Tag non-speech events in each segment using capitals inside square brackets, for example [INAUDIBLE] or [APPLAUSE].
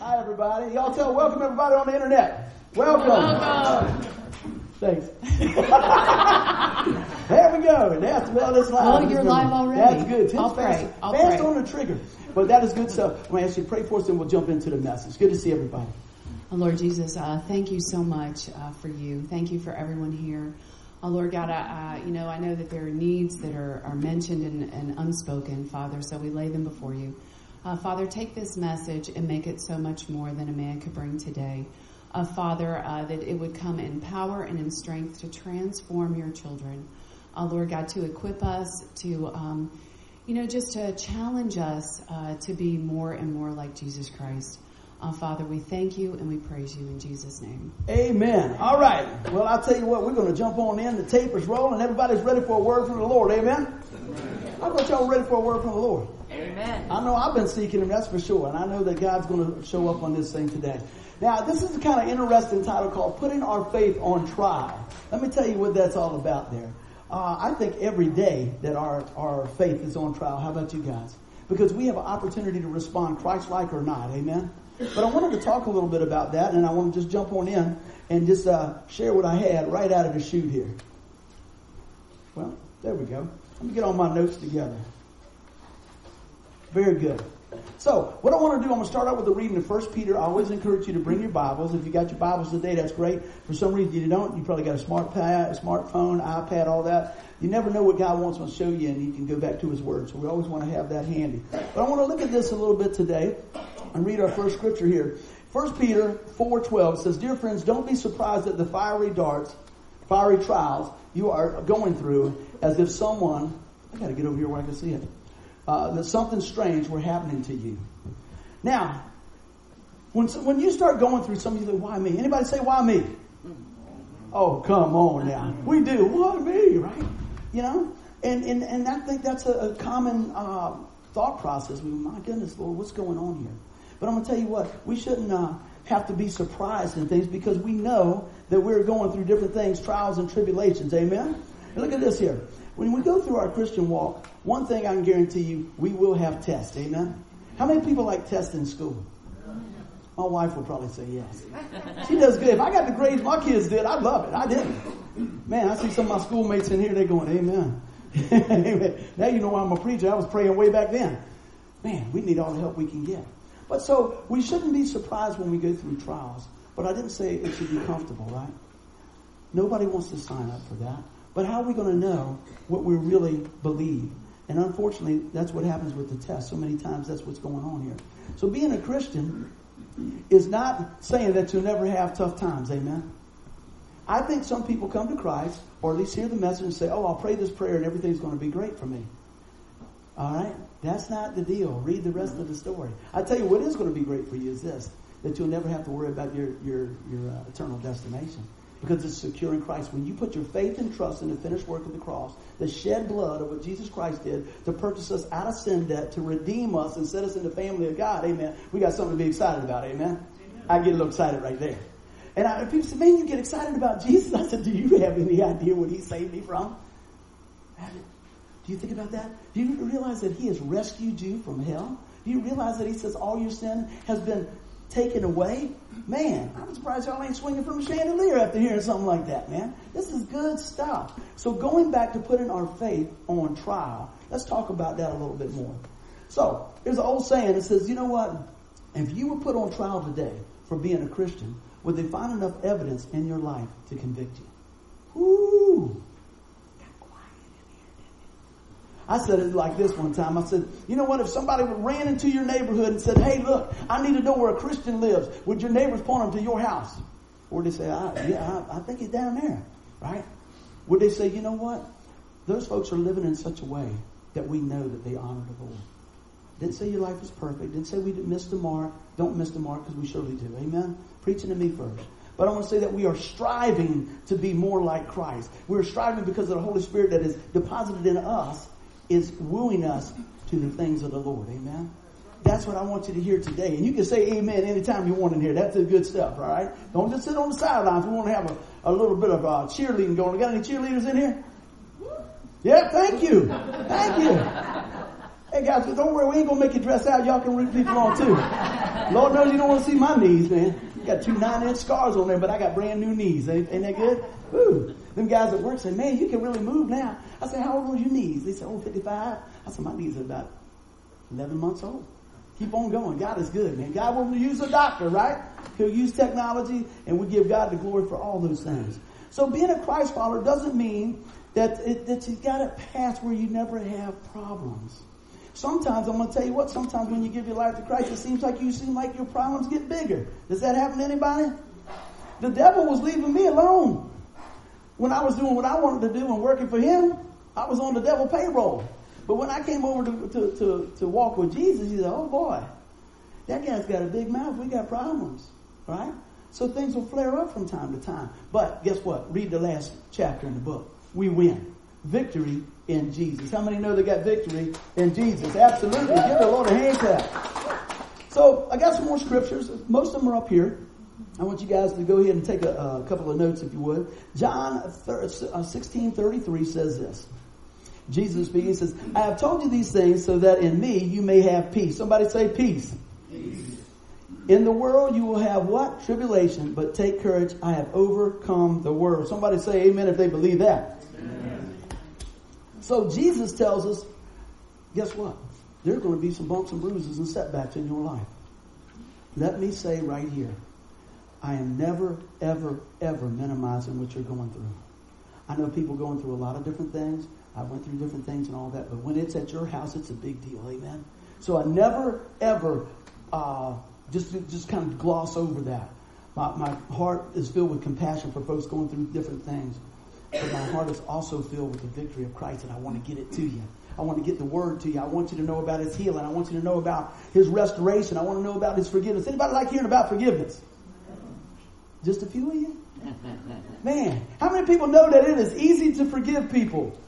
Hi, everybody. Y'all tell welcome everybody on the internet. Welcome. welcome. Thanks. [LAUGHS] there we go. That's well, it's live. Oh, you're live already. That's good. I'll fast, pray. I'll fast pray. on the trigger. But that is good stuff. I'm going to ask you to pray for us and we'll jump into the message. Good to see everybody. Oh, Lord Jesus, uh, thank you so much uh, for you. Thank you for everyone here. Oh, Lord God, I, I, you know, I know that there are needs that are, are mentioned and, and unspoken, Father, so we lay them before you. Uh, Father, take this message and make it so much more than a man could bring today. Uh, Father, uh, that it would come in power and in strength to transform your children. Uh, Lord God, to equip us, to, um, you know, just to challenge us uh, to be more and more like Jesus Christ. Uh, Father, we thank you and we praise you in Jesus' name. Amen. All right. Well, I'll tell you what, we're going to jump on in. The tape is rolling. Everybody's ready for a word from the Lord. Amen. How about y'all ready for a word from the Lord? I know I've been seeking him, that's for sure. And I know that God's going to show up on this thing today. Now, this is a kind of interesting title called Putting Our Faith on Trial. Let me tell you what that's all about there. Uh, I think every day that our, our faith is on trial. How about you guys? Because we have an opportunity to respond Christ-like or not. Amen? But I wanted to talk a little bit about that, and I want to just jump on in and just uh, share what I had right out of the chute here. Well, there we go. Let me get all my notes together. Very good. So, what I want to do, I'm going to start out with the reading of 1 Peter. I always encourage you to bring your Bibles. If you got your Bibles today, that's great. For some reason you don't, you probably got a smart pad, a smartphone, iPad, all that. You never know what God wants to show you, and you can go back to His Word. So we always want to have that handy. But I want to look at this a little bit today and read our first scripture here. 1 Peter 4.12 says, Dear friends, don't be surprised at the fiery darts, fiery trials you are going through as if someone, I got to get over here where I can see it uh, that something strange were happening to you. Now, when when you start going through something, you say, "Why me?" Anybody say, "Why me?" Oh, come on now. We do. Why me? Right? You know. And and and I think that's a, a common uh, thought process. We, my goodness, Lord, what's going on here? But I'm going to tell you what. We shouldn't uh, have to be surprised in things because we know that we're going through different things, trials and tribulations. Amen. And look at this here. When we go through our Christian walk, one thing I can guarantee you, we will have tests. Amen. How many people like tests in school? My wife will probably say yes. She does good. If I got the grades my kids did, I'd love it. I didn't. Man, I see some of my schoolmates in here, they're going, Amen. Amen. [LAUGHS] Now you know why I'm a preacher. I was praying way back then. Man, we need all the help we can get. But so we shouldn't be surprised when we go through trials. But I didn't say it should be comfortable, right? Nobody wants to sign up for that. But how are we going to know what we really believe? And unfortunately, that's what happens with the test. So many times that's what's going on here. So being a Christian is not saying that you'll never have tough times. Amen. I think some people come to Christ, or at least hear the message and say, Oh, I'll pray this prayer and everything's going to be great for me. All right? That's not the deal. Read the rest of the story. I tell you what is going to be great for you is this that you'll never have to worry about your, your, your uh, eternal destination because it's secure in Christ. When you put your faith and trust in the finished work of the cross, the shed blood of what Jesus Christ did to purchase us out of sin debt, to redeem us and set us in the family of God, amen. We got something to be excited about, amen. amen. I get a little excited right there. And I, people say, man, you get excited about Jesus. I said, do you have any idea what he saved me from? Do you think about that? Do you realize that he has rescued you from hell? Do you realize that he says all your sin has been taken away? Man, I'm surprised y'all ain't swinging from a chandelier after hearing something like that, man. This is good stuff. So going back to putting our faith on trial, let's talk about that a little bit more. So, there's an old saying that says, you know what? If you were put on trial today for being a Christian, would they find enough evidence in your life to convict you? I said it like this one time. I said, you know what? If somebody ran into your neighborhood and said, hey, look, I need to know where a Christian lives, would your neighbors point them to your house? Or would they say, I, yeah, I, I think he's down there, right? Would they say, you know what? Those folks are living in such a way that we know that they honor the Lord. Didn't say your life was perfect. Didn't say we missed the mark. Don't miss the mark because we surely do. Amen? Preaching to me first. But I want to say that we are striving to be more like Christ. We're striving because of the Holy Spirit that is deposited in us is wooing us to the things of the Lord. Amen. That's what I want you to hear today. And you can say amen anytime you want in here. That's the good stuff, all right? Don't just sit on the sidelines. We want to have a, a little bit of uh, cheerleading going. Got any cheerleaders in here? Yeah, thank you. Thank you. Hey guys, don't worry, we ain't gonna make you dress out. Y'all can root people on too. Lord knows you don't want to see my knees, man. You got two nine inch scars on there, but I got brand new knees. Ain't, ain't that good? Woo. Them guys at work said, man, you can really move now. I said, how old are your knees? They said, oh, 55. I said, my knees are about 11 months old. Keep on going. God is good, man. God will use a doctor, right? He'll use technology, and we give God the glory for all those things. So being a Christ follower doesn't mean that, it, that you got a path where you never have problems. Sometimes, I'm going to tell you what, sometimes when you give your life to Christ, it seems like you seem like your problems get bigger. Does that happen to anybody? The devil was leaving me alone. When I was doing what I wanted to do and working for him, I was on the devil payroll. But when I came over to, to, to, to walk with Jesus, he said, oh boy, that guy's got a big mouth. We got problems, right? So things will flare up from time to time. But guess what? Read the last chapter in the book. We win. Victory in Jesus. How many know they got victory in Jesus? Absolutely. Give the Lord a hand clap. So I got some more scriptures. Most of them are up here. I want you guys to go ahead and take a, a couple of notes if you would. John uh, 16 33 says this. Jesus speaking says, I have told you these things so that in me you may have peace. Somebody say peace. peace. In the world you will have what? Tribulation, but take courage. I have overcome the world. Somebody say amen if they believe that. Amen. So Jesus tells us, guess what? There are going to be some bumps and bruises and setbacks in your life. Let me say right here, I am never, ever, ever minimizing what you're going through. I know people going through a lot of different things. I went through different things and all that, but when it's at your house, it's a big deal. Amen. So I never, ever uh, just just kind of gloss over that. My, my heart is filled with compassion for folks going through different things, but my heart is also filled with the victory of Christ, and I want to get it to you. I want to get the word to you. I want you to know about His healing. I want you to know about His restoration. I want to know about His forgiveness. Anybody like hearing about forgiveness? Just a few of you? Man, how many people know that it is easy to forgive people?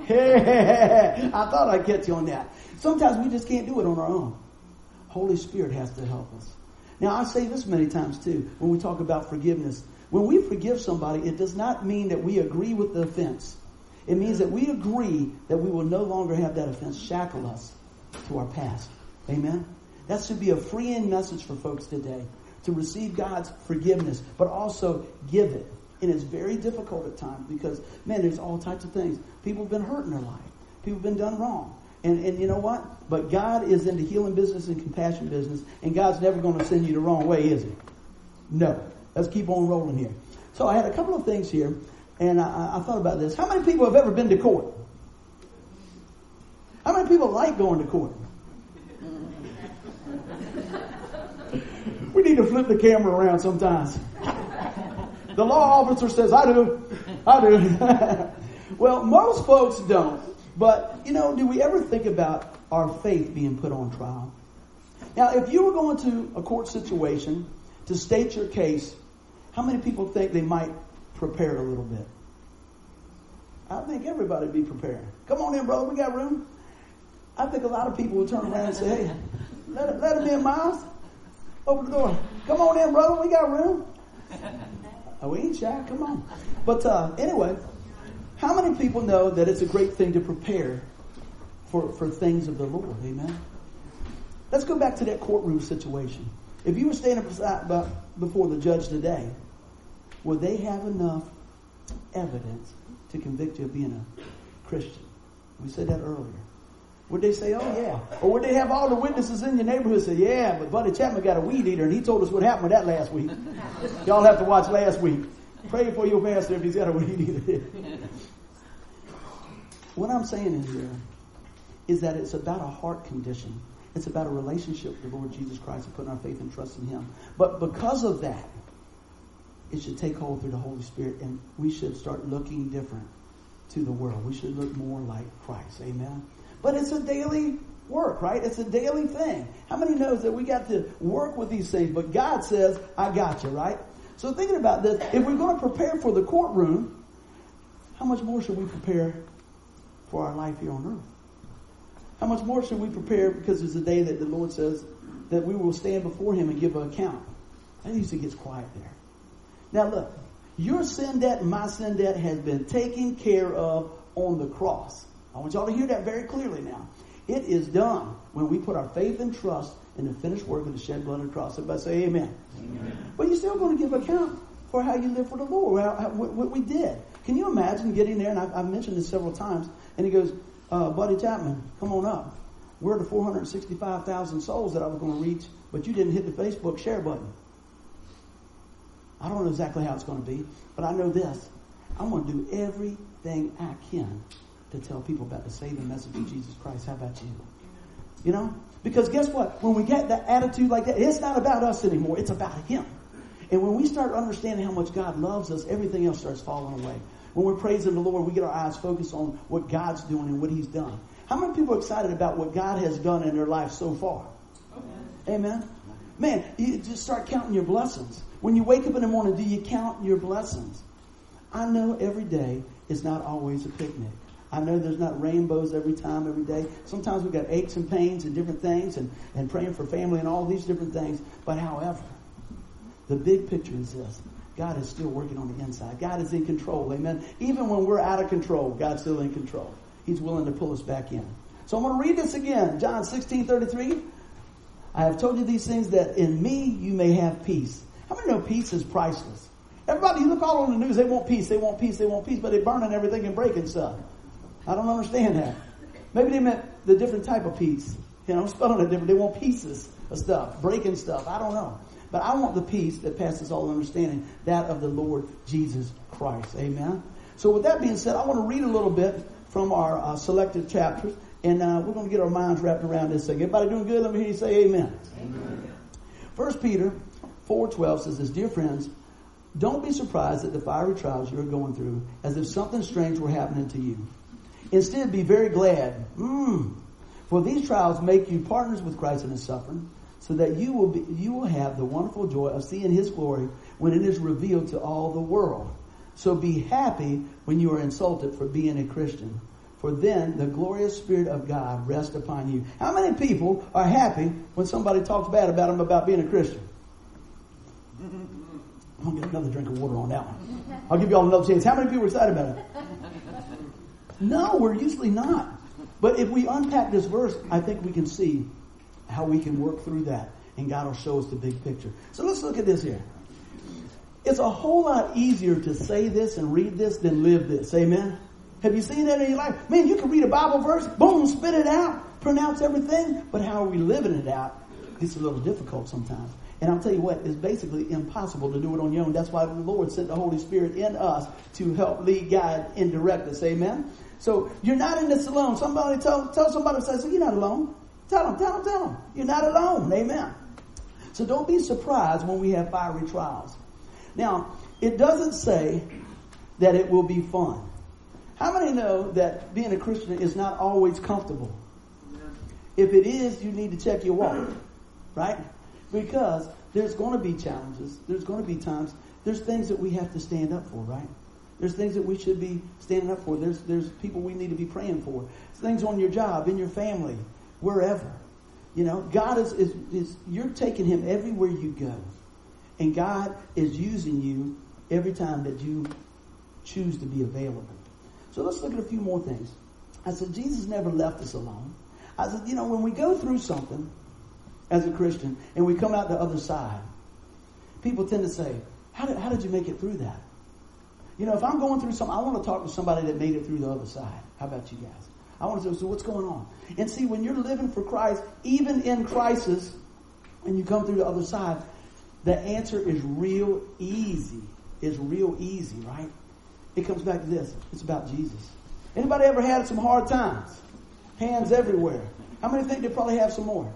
[LAUGHS] I thought I'd get you on that. Sometimes we just can't do it on our own. Holy Spirit has to help us. Now, I say this many times too when we talk about forgiveness. When we forgive somebody, it does not mean that we agree with the offense. It means that we agree that we will no longer have that offense shackle us to our past. Amen? That should be a freeing message for folks today to receive God's forgiveness, but also give it. And it's very difficult at times because, man, there's all types of things. People have been hurt in their life. People have been done wrong. And, and you know what? But God is in the healing business and compassion business, and God's never going to send you the wrong way, is He? No. Let's keep on rolling here. So I had a couple of things here, and I, I thought about this. How many people have ever been to court? How many people like going to court? We need to flip the camera around sometimes. The law officer says, I do. I do. [LAUGHS] well, most folks don't. But, you know, do we ever think about our faith being put on trial? Now, if you were going to a court situation to state your case, how many people think they might prepare a little bit? I think everybody would be prepared. Come on in, brother. We got room. I think a lot of people would turn around and say, hey, let, let him in, Miles. Open the door. Come on in, brother. We got room. Oh, we ain't shy. Come on. But uh, anyway, how many people know that it's a great thing to prepare for, for things of the Lord? Amen. Let's go back to that courtroom situation. If you were standing before the judge today, would they have enough evidence to convict you of being a Christian? We said that earlier. Would they say, oh yeah? Or would they have all the witnesses in your neighborhood say, yeah, but Buddy Chapman got a weed eater and he told us what happened with that last week. [LAUGHS] Y'all have to watch last week. Pray for your pastor if he's got a weed eater. [LAUGHS] What I'm saying in here is that it's about a heart condition. It's about a relationship with the Lord Jesus Christ and putting our faith and trust in Him. But because of that, it should take hold through the Holy Spirit and we should start looking different to the world. We should look more like Christ. Amen. But it's a daily work, right? It's a daily thing. How many knows that we got to work with these things? But God says, I got you, right? So thinking about this, if we're going to prepare for the courtroom, how much more should we prepare for our life here on earth. How much more should we prepare because there's a day that the Lord says that we will stand before Him and give an account. That usually gets quiet there. Now look, your sin debt my sin debt has been taken care of on the cross. I want y'all to hear that very clearly now. It is done when we put our faith and trust in the finished work of the shed blood of the cross. Everybody say amen. amen. But you're still going to give account for how you live for the Lord, how, how, what, what, we did. Can you imagine getting there? And I've, I've mentioned this several times. And he goes, uh, Buddy Chapman, come on up. We're the 465,000 souls that I was going to reach, but you didn't hit the Facebook share button. I don't know exactly how it's going to be, but I know this. I'm going to do everything I can to tell people about the saving message of Jesus Christ. How about you? You know? Because guess what? When we get that attitude like that, it's not about us anymore. It's about Him. And when we start understanding how much God loves us, everything else starts falling away. When we're praising the Lord, we get our eyes focused on what God's doing and what He's done. How many people are excited about what God has done in their life so far? Amen. Man, you just start counting your blessings. When you wake up in the morning, do you count your blessings? I know every day is not always a picnic. I know there's not rainbows every time, every day. Sometimes we've got aches and pains and different things and, and praying for family and all these different things. But however, the big picture is this. God is still working on the inside. God is in control. Amen. Even when we're out of control, God's still in control. He's willing to pull us back in. So I'm going to read this again. John 16, 33. I have told you these things that in me you may have peace. How many know peace is priceless? Everybody, you look all on the news, they want peace, they want peace, they want peace, but they're burning everything and breaking stuff. I don't understand that. Maybe they meant the different type of peace. You know, spelling it different. They want pieces of stuff, breaking stuff. I don't know. But I want the peace that passes all understanding, that of the Lord Jesus Christ. Amen. So with that being said, I want to read a little bit from our uh, selected chapters, and uh, we're going to get our minds wrapped around this thing. Everybody doing good? Let me hear you say amen. amen. First Peter 4.12 says this, Dear friends, don't be surprised at the fiery trials you are going through as if something strange were happening to you. Instead, be very glad. Mm, for these trials make you partners with Christ in his suffering, so that you will be, you will have the wonderful joy of seeing his glory when it is revealed to all the world. So be happy when you are insulted for being a Christian. For then the glorious Spirit of God rests upon you. How many people are happy when somebody talks bad about them about being a Christian? I'm going to get another drink of water on that one. I'll give you all another chance. How many people are excited about it? No, we're usually not. But if we unpack this verse, I think we can see how we can work through that. And God will show us the big picture. So let's look at this here. It's a whole lot easier to say this and read this than live this. Amen? Have you seen that in your life? Man, you can read a Bible verse, boom, spit it out, pronounce everything, but how are we living it out? It's a little difficult sometimes. And I'll tell you what, it's basically impossible to do it on your own. That's why the Lord sent the Holy Spirit in us to help lead, guide, and direct us. Amen? So you're not in this alone. Somebody tell, tell somebody, says, you're not alone. Tell them, tell them, tell them. You're not alone. Amen. So don't be surprised when we have fiery trials. Now, it doesn't say that it will be fun. How many know that being a Christian is not always comfortable? If it is, you need to check your walk, right? Because there's going to be challenges. There's going to be times. There's things that we have to stand up for, right? There's things that we should be standing up for. There's, there's people we need to be praying for. There's things on your job, in your family, wherever. You know, God is, is, is, you're taking him everywhere you go. And God is using you every time that you choose to be available. So let's look at a few more things. I said, Jesus never left us alone. I said, you know, when we go through something as a Christian and we come out the other side, people tend to say, how did, how did you make it through that? You know, if I'm going through something, I want to talk to somebody that made it through the other side. How about you guys? I want to say, so what's going on? And see, when you're living for Christ, even in crisis, and you come through the other side, the answer is real easy. Is real easy, right? It comes back to this. It's about Jesus. Anybody ever had some hard times? Hands everywhere. How many think they probably have some more?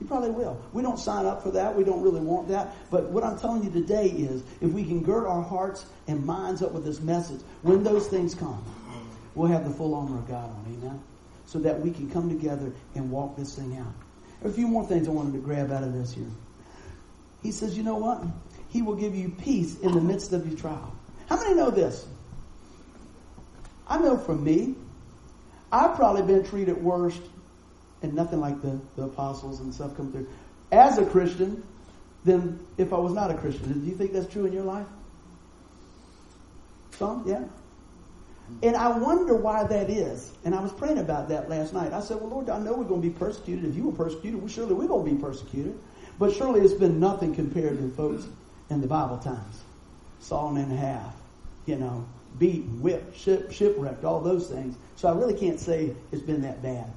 You probably will. We don't sign up for that. We don't really want that. But what I'm telling you today is if we can gird our hearts and minds up with this message, when those things come, we'll have the full armor of God on. Amen? So that we can come together and walk this thing out. There are a few more things I wanted to grab out of this here. He says, you know what? He will give you peace in the midst of your trial. How many know this? I know from me, I've probably been treated worse and nothing like the, the apostles and stuff come through. As a Christian, then if I was not a Christian. Do you think that's true in your life? Some, yeah. And I wonder why that is. And I was praying about that last night. I said, Well, Lord, I know we're going to be persecuted. If you were persecuted, well, surely we're going to be persecuted. But surely it's been nothing compared to folks in the Bible times. Sawn in half, you know, beaten, whipped, ship, shipwrecked, all those things. So I really can't say it's been that bad.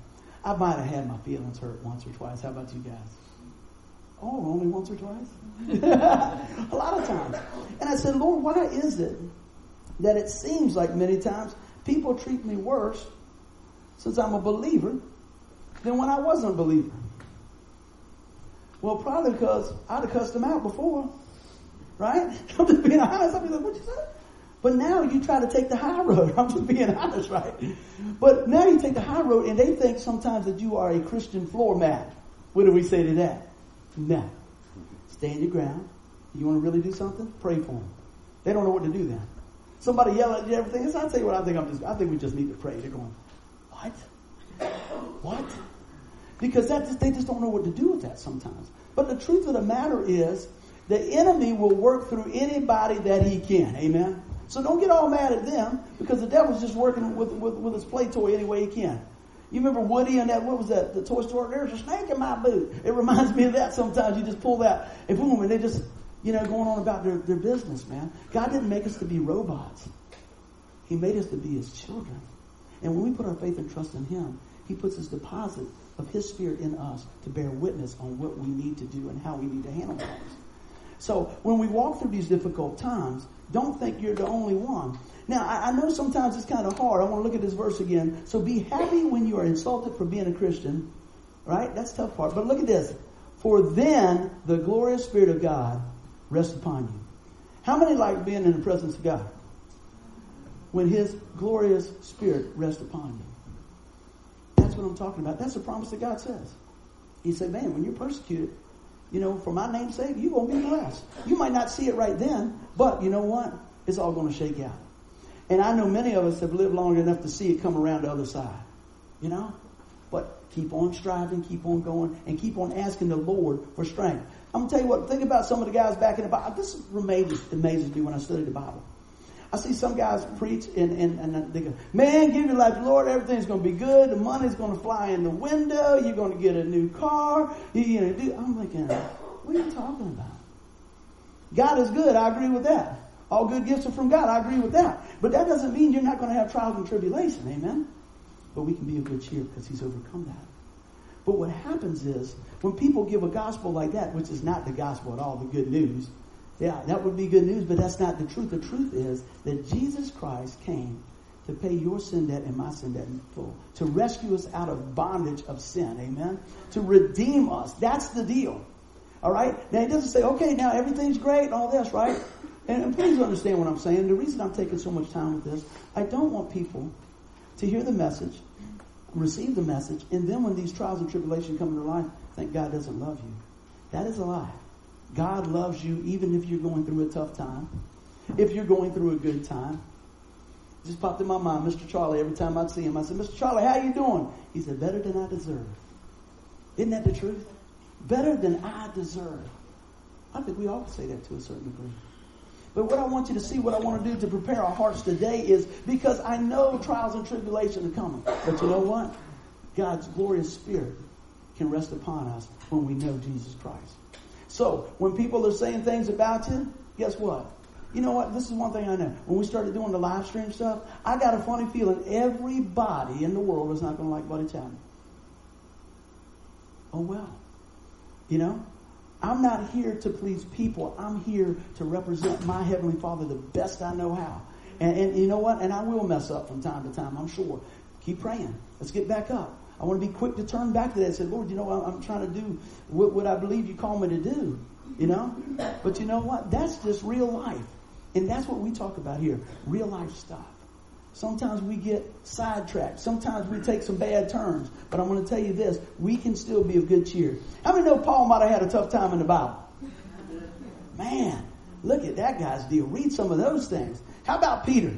I might have had my feelings hurt once or twice. How about you guys? Oh, only once or twice? [LAUGHS] a lot of times. And I said, Lord, why is it that it seems like many times people treat me worse since I'm a believer than when I wasn't a believer? Well, probably because I'd have cussed them out before. Right? [LAUGHS] I'm just being honest. I'd be like, what you say? But now you try to take the high road. [LAUGHS] I'm just being honest, right? But now you take the high road and they think sometimes that you are a Christian floor mat. What do we say to that? No. Stand your ground. You want to really do something? Pray for them. They don't know what to do then. Somebody yell at you everything. So I tell you what, I think I'm just, I think we just need to pray. They're going, what? What? Because that just, they just don't know what to do with that sometimes. But the truth of the matter is, the enemy will work through anybody that he can. Amen. So don't get all mad at them because the devil's just working with, with, with his play toy any way he can. You remember Woody and that, what was that, the toy store? There's a snake in my boot. It reminds me of that sometimes. You just pull that and boom, and they just, you know, going on about their, their business, man. God didn't make us to be robots. He made us to be his children. And when we put our faith and trust in him, he puts his deposit of his spirit in us to bear witness on what we need to do and how we need to handle things. So when we walk through these difficult times, don't think you're the only one. Now, I, I know sometimes it's kind of hard. I want to look at this verse again. So be happy when you are insulted for being a Christian. Right? That's tough part. But look at this. For then the glorious Spirit of God rests upon you. How many like being in the presence of God? When His glorious Spirit rests upon you. That's what I'm talking about. That's the promise that God says. He said, man, when you're persecuted, you know, for my name's sake, you're going to be blessed. You might not see it right then, but you know what? It's all going to shake out. And I know many of us have lived long enough to see it come around the other side. You know? But keep on striving, keep on going, and keep on asking the Lord for strength. I'm going to tell you what, think about some of the guys back in the Bible. This amazes, amazes me when I study the Bible. I see some guys preach and, and, and they go, man, give your life to Lord, everything's going to be good, the money's going to fly in the window, you're going to get a new car, you're I'm thinking, what are you talking about? God is good, I agree with that. All good gifts are from God, I agree with that. But that doesn't mean you're not going to have trials and tribulation, amen? But we can be of good cheer because he's overcome that. But what happens is, when people give a gospel like that, which is not the gospel at all, the good news, yeah, that would be good news, but that's not the truth. The truth is that Jesus Christ came to pay your sin debt and my sin debt in full, to rescue us out of bondage of sin, amen? To redeem us. That's the deal. All right? Now, he doesn't say, okay, now everything's great and all this, right? And, and please understand what I'm saying. The reason I'm taking so much time with this, I don't want people to hear the message, receive the message, and then when these trials and tribulations come into life, think God doesn't love you. That is a lie. God loves you even if you're going through a tough time, if you're going through a good time. Just popped in my mind, Mr. Charlie, every time I'd see him, I said, Mr. Charlie, how you doing? He said, better than I deserve. Isn't that the truth? Better than I deserve. I think we all say that to a certain degree. But what I want you to see, what I want to do to prepare our hearts today is because I know trials and tribulation are coming. But you know what? God's glorious spirit can rest upon us when we know Jesus Christ. So when people are saying things about you, guess what? You know what? This is one thing I know. When we started doing the live stream stuff, I got a funny feeling everybody in the world is not going to like Buddy Chapman. Oh well. You know? I'm not here to please people. I'm here to represent my Heavenly Father the best I know how. And, and you know what? And I will mess up from time to time, I'm sure. Keep praying. Let's get back up. I want to be quick to turn back to that and say, Lord, you know, I'm, trying to do what, what I believe you call me to do. You know? But you know what? That's just real life. And that's what we talk about here. Real life stuff. Sometimes we get sidetracked. Sometimes we take some bad turns. But I'm going to tell you this. We can still be of good cheer. How many know Paul might have had a tough time in the Bible? Man, look at that guy's deal. Read some of those things. How about Peter?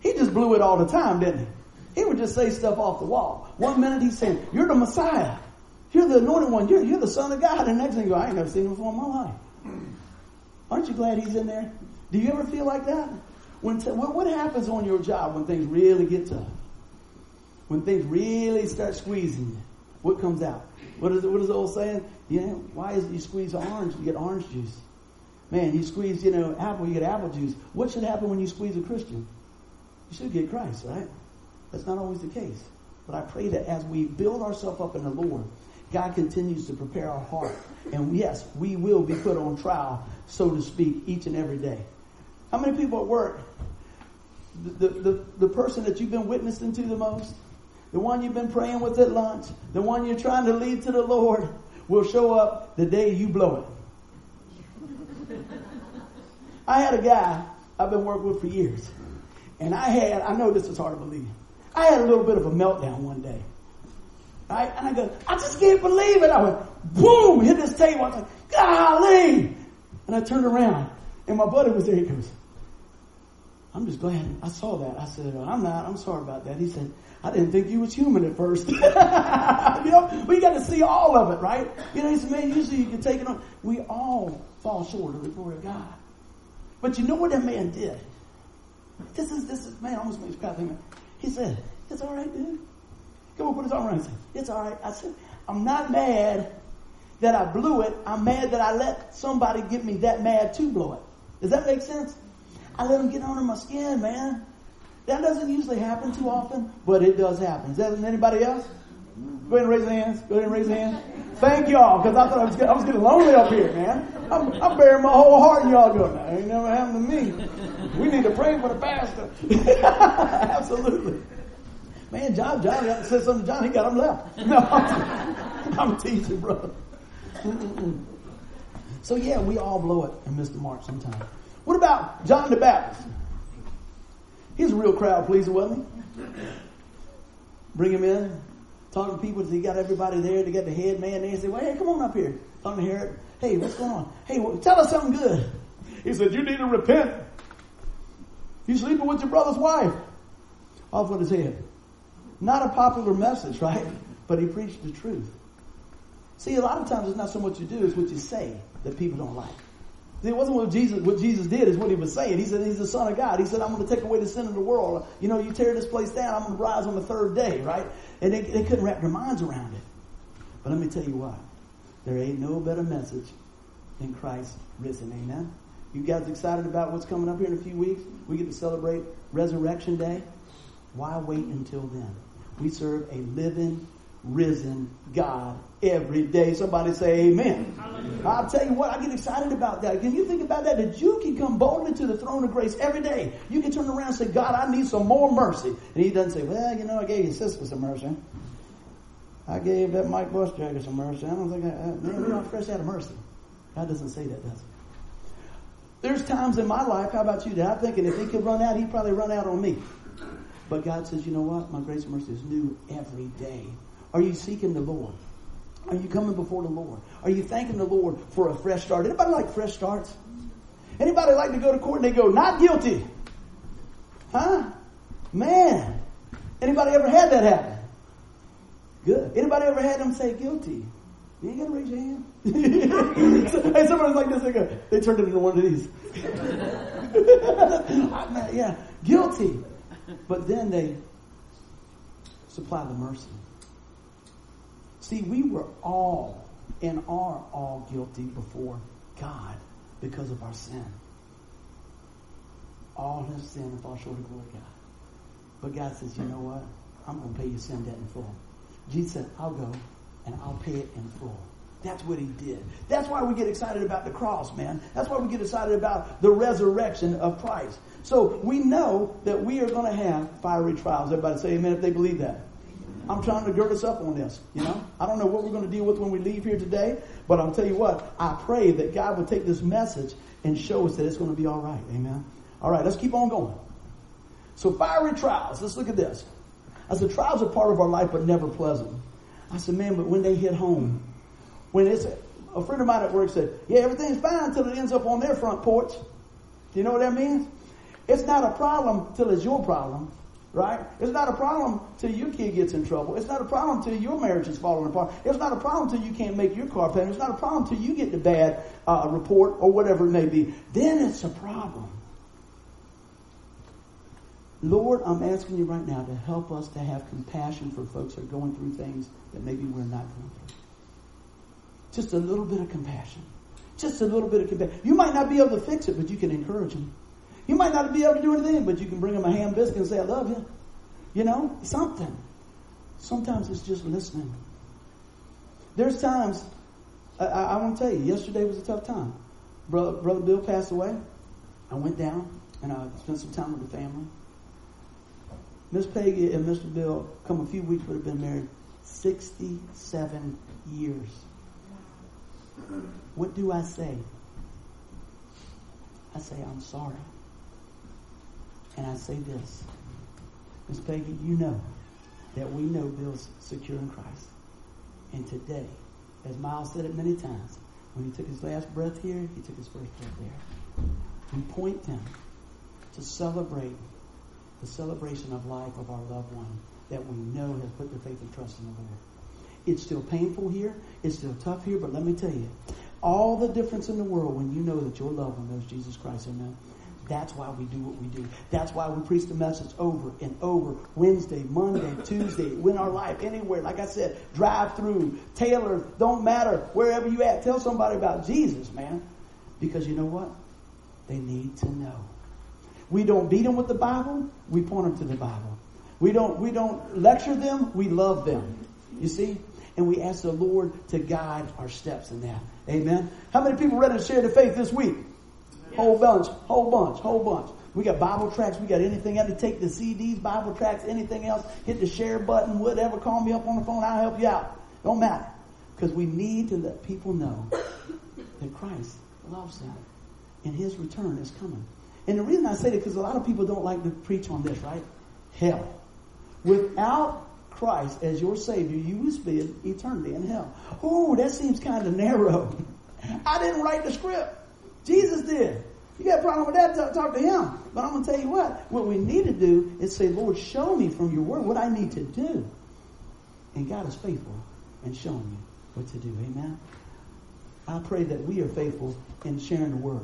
He just blew it all the time, didn't he? He would just say stuff off the wall. One minute he's saying, You're the Messiah. You're the anointed one. You're, you're the Son of God. And next thing you go, I ain't never seen him before in my life. Aren't you glad he's in there? Do you ever feel like that? When t- what, what happens on your job when things really get tough? When things really start squeezing you, what comes out? What is, what is the old saying? Know, why is it you squeeze an orange, you get orange juice? Man, you squeeze, you know, apple, you get apple juice. What should happen when you squeeze a Christian? You should get Christ, right? That's not always the case. But I pray that as we build ourselves up in the Lord, God continues to prepare our heart. And yes, we will be put on trial, so to speak, each and every day. How many people at work, the, the, the, the person that you've been witnessing to the most, the one you've been praying with at lunch, the one you're trying to lead to the Lord, will show up the day you blow it. I had a guy I've been working with for years. And I had, I know this is hard to believe. I had a little bit of a meltdown one day. Right? And I go, I just can't believe it. I went, boom, hit this table. I was like, golly. And I turned around and my buddy was there. He goes, I'm just glad I saw that. I said, I'm not. I'm sorry about that. He said, I didn't think you was human at first. [LAUGHS] you know, we got to see all of it, right? You know, he said, man, usually you can take it on. We all fall short of the glory of God. But you know what that man did? This is, this is, man, almost makes me cry. He said, it's all right, dude. Come on, put his arm around say, it's all right. I said, I'm not mad that I blew it. I'm mad that I let somebody get me that mad to blow it. Does that make sense? I let him get under my skin, man. That doesn't usually happen too often, but it does happen. Does anybody else? Go ahead and raise your hands. Go ahead and raise your hands. Thank y'all, because I thought I was, getting, I was getting lonely up here, man. I'm, I'm bearing my whole heart, and y'all go, no, ain't never happened to me. We need to pray for the pastor. [LAUGHS] Absolutely. Man, John, John, I said something to John, he got him left. [LAUGHS] No, I'm, I'm teaching, brother. So yeah, we all blow it and miss the mark sometimes. What about John the Baptist? He's a real crowd pleaser, wasn't he? Bring him in, talking to people. He got everybody there. They got the head man there. He said, "Well, hey, come on up here." Talking to Herod. Hey, what's going on? Hey, well, tell us something good. He said, "You need to repent. You sleeping with your brother's wife." Off with his head. Not a popular message, right? But he preached the truth. See, a lot of times it's not so much you do, it's what you say that people don't like. It wasn't what Jesus, what Jesus did is what he was saying. He said he's the son of God. He said, I'm going to take away the sin of the world. You know, you tear this place down, I'm going to rise on the third day, right? And they, they couldn't wrap their minds around it. But let me tell you what. There ain't no better message than Christ risen. Amen. You guys excited about what's coming up here in a few weeks? We get to celebrate Resurrection Day. Why wait until then? We serve a living, risen God every day. Somebody say amen. I'll tell you what, I get excited about that. Can you think about that? That you can come boldly to the throne of grace every day. You can turn around and say, God, I need some more mercy. And he doesn't say, well, you know, I gave your sister some mercy. I gave that Mike Busjagger some mercy. I don't think I, I man, we don't fresh out of mercy. God doesn't say that, does he? There's times in my life, how about you, that I'm thinking if he could run out, he'd probably run out on me. But God says, you know what? My grace and mercy is new every day. Are you seeking the Lord? Are you coming before the Lord? Are you thanking the Lord for a fresh start? Anybody like fresh starts? Anybody like to go to court and they go, not guilty? Huh? Man. Anybody ever had that happen? Good. Anybody ever had them say guilty? You ain't gotta raise your hand. [LAUGHS] hey, somebody's like this. They go, they turned it into one of these. [LAUGHS] yeah, guilty. But then they supply the mercy. See, we were all and are all guilty before God because of our sin. All have sinned and fall short of glory of God. But God says, you know what? I'm going to pay your sin debt in full. Jesus said, I'll go and I'll pay it in full. That's what he did. That's why we get excited about the cross, man. That's why we get excited about the resurrection of Christ. So we know that we are going to have fiery trials. Everybody say amen if they believe that. I'm trying to gird us up on this, you know. I don't know what we're going to deal with when we leave here today, but I'll tell you what, I pray that God would take this message and show us that it's going to be all right. Amen. All right, let's keep on going. So fiery trials, let's look at this. I said, trials are part of our life, but never pleasant. I said, man, but when they hit home, when it's a friend of mine at work said, yeah, everything's fine until it ends up on their front porch. Do you know what that means? It's not a problem till it's your problem, right? It's not a problem till your kid gets in trouble. It's not a problem till your marriage is falling apart. It's not a problem till you can't make your car payment. It's not a problem till you get the bad uh, report or whatever it may be. Then it's a problem. Lord, I'm asking you right now to help us to have compassion for folks who are going through things that maybe we're not going through. Just a little bit of compassion. Just a little bit of compassion. You might not be able to fix it, but you can encourage them. You might not be able to do anything, but you can bring them a ham biscuit and say, I love you. You know, something. Sometimes it's just listening. There's times, I, I, I want to tell you, yesterday was a tough time. Brother, Brother Bill passed away. I went down and I spent some time with the family. Miss Peggy and Mr. Bill, come a few weeks, would have been married 67 years. What do I say? I say, I'm sorry. And I say this Miss Peggy, you know that we know Bill's secure in Christ. And today, as Miles said it many times, when he took his last breath here, he took his first breath there. We point them to celebrate the celebration of life of our loved one that we know has put their faith and trust in the Lord. It's still painful here. It's still tough here, but let me tell you, all the difference in the world when you know that your loved one knows Jesus Christ. Amen. That's why we do what we do. That's why we preach the message over and over. Wednesday, Monday, [LAUGHS] Tuesday, win our life anywhere. Like I said, drive through, Taylor, don't matter, wherever you at. Tell somebody about Jesus, man. Because you know what? They need to know. We don't beat them with the Bible. We point them to the Bible. We don't, we don't lecture them. We love them. You see? And we ask the Lord to guide our steps in that. Amen. How many people ready to share the faith this week? Whole bunch, whole bunch, whole bunch. We got Bible tracks. We got anything else to take the CDs, Bible tracks, anything else. Hit the share button, whatever. Call me up on the phone. I'll help you out. Don't matter. Because we need to let people know that Christ loves them and his return is coming. And the reason I say that because a lot of people don't like to preach on this, right? Hell. Without Christ as your Savior, you will spend eternity in hell. Oh, that seems kind of narrow. [LAUGHS] I didn't write the script. Jesus did. You got a problem with that? Talk, to him. But I'm going to tell you what. What we need to do is say, Lord, show me from your word what I need to do. And God is faithful in showing you what to do. Amen. I pray that we are faithful in sharing the word.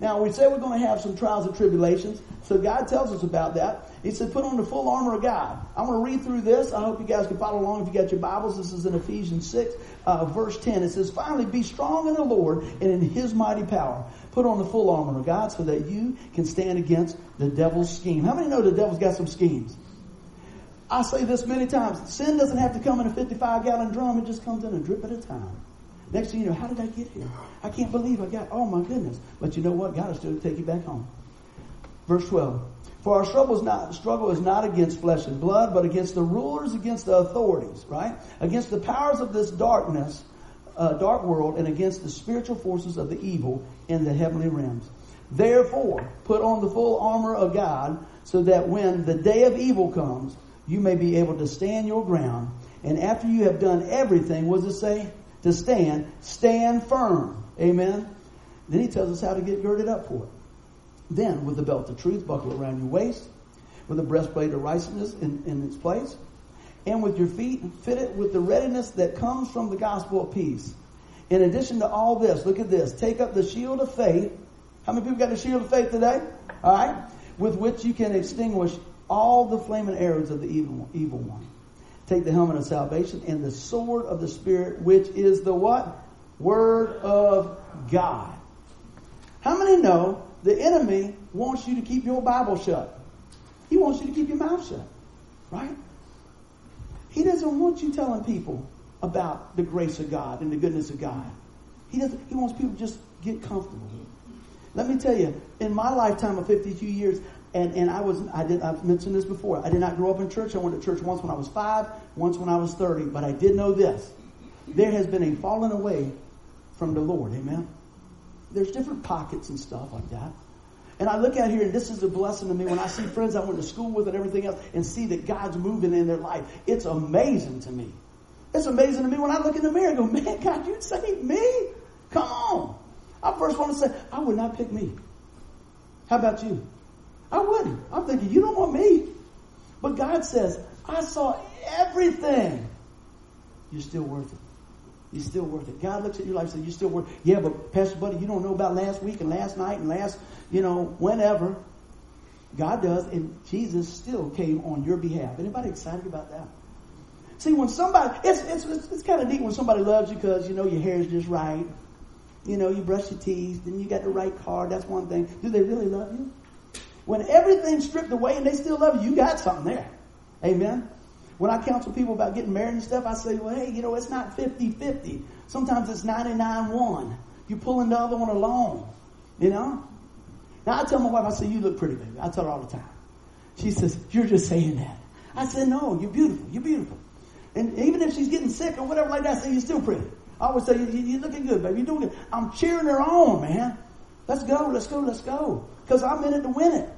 Now, we said we're going to have some trials and tribulations. So God tells us about that. He said, put on the full armor of God. I'm going to read through this. I hope you guys can follow along if you got your Bibles. This is in Ephesians 6, uh, verse 10. It says, finally, be strong in the Lord and in his mighty power. Put on the full armor of God so that you can stand against the devil's scheme. How many know the devil's got some schemes? I say this many times. Sin doesn't have to come in a 55 gallon drum. It just comes in a drip at a time. Next thing you know, how did I get here? I can't believe I got, oh my goodness. But you know what? God is still take you back home. Verse 12. For our struggle is not, struggle is not against flesh and blood, but against the rulers, against the authorities, right? Against the powers of this darkness, uh, dark world, and against the spiritual forces of the evil in the heavenly realms. Therefore, put on the full armor of God, so that when the day of evil comes, you may be able to stand your ground. And after you have done everything, what does it say? To stand, stand firm. Amen. Then he tells us how to get girded up for it. Then, with the belt of truth buckled around your waist, with the breastplate of righteousness in, in its place, and with your feet fitted with the readiness that comes from the gospel of peace. In addition to all this, look at this. Take up the shield of faith. How many people got the shield of faith today? All right. With which you can extinguish all the flaming arrows of the evil, evil one. Take the helmet of salvation and the sword of the Spirit, which is the what? Word of God. How many know the enemy wants you to keep your Bible shut? He wants you to keep your mouth shut. Right? He doesn't want you telling people about the grace of God and the goodness of God. He doesn't, he wants people to just get comfortable. Let me tell you, in my lifetime of 52 years, and, and I was, I did, I've mentioned this before. I did not grow up in church. I went to church once when I was five, once when I was 30. But I did know this. There has been a falling away from the Lord. Amen. There's different pockets and stuff like that. And I look out here, and this is a blessing to me when I see friends I went to school with and everything else, and see that God's moving in their life. It's amazing to me. It's amazing to me when I look in the mirror and go, man, God, you'd save me? Come on. I first want to say, I would not pick me. How about you? I wouldn't. I'm thinking, you don't want me. But God says, I saw everything. You're still worth it. You're still worth it. God looks at your life and says, You're still worth it. Yeah, but Pastor Buddy, you don't know about last week and last night and last, you know, whenever. God does, and Jesus still came on your behalf. Anybody excited about that? See, when somebody, it's, it's, it's, it's kind of neat when somebody loves you because, you know, your hair is just right. You know, you brush your teeth, and you got the right car. That's one thing. Do they really love you? When everything's stripped away and they still love you, you got something there. Amen? When I counsel people about getting married and stuff, I say, well, hey, you know, it's not 50-50. Sometimes it's 99-1. You're pulling the other one along. You know? Now I tell my wife, I say, you look pretty, baby. I tell her all the time. She says, you're just saying that. I said, no, you're beautiful. You're beautiful. And even if she's getting sick or whatever like that, I say, you're still pretty. I always say, you're looking good, baby. You're doing good. I'm cheering her on, man. Let's go, let's go, let's go. Because I'm in it to win it.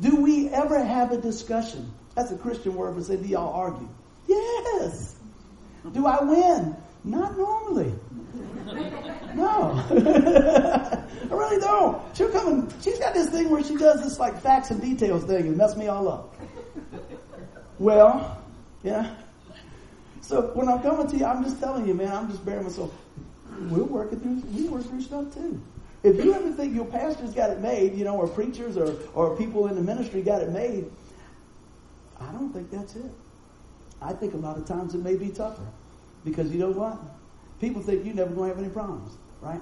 Do we ever have a discussion? That's a Christian word for say, do y'all argue? Yes. Do I win? Not normally. No. [LAUGHS] I really don't. She'll come and she's got this thing where she does this like facts and details thing and mess me all up. Well, yeah. So when I'm coming to you, I'm just telling you, man, I'm just bearing myself. We're working through we work through stuff too. If you ever think your pastors got it made, you know, or preachers or, or people in the ministry got it made, I don't think that's it. I think a lot of times it may be tougher. Because you know what? People think you're never going to have any problems, right?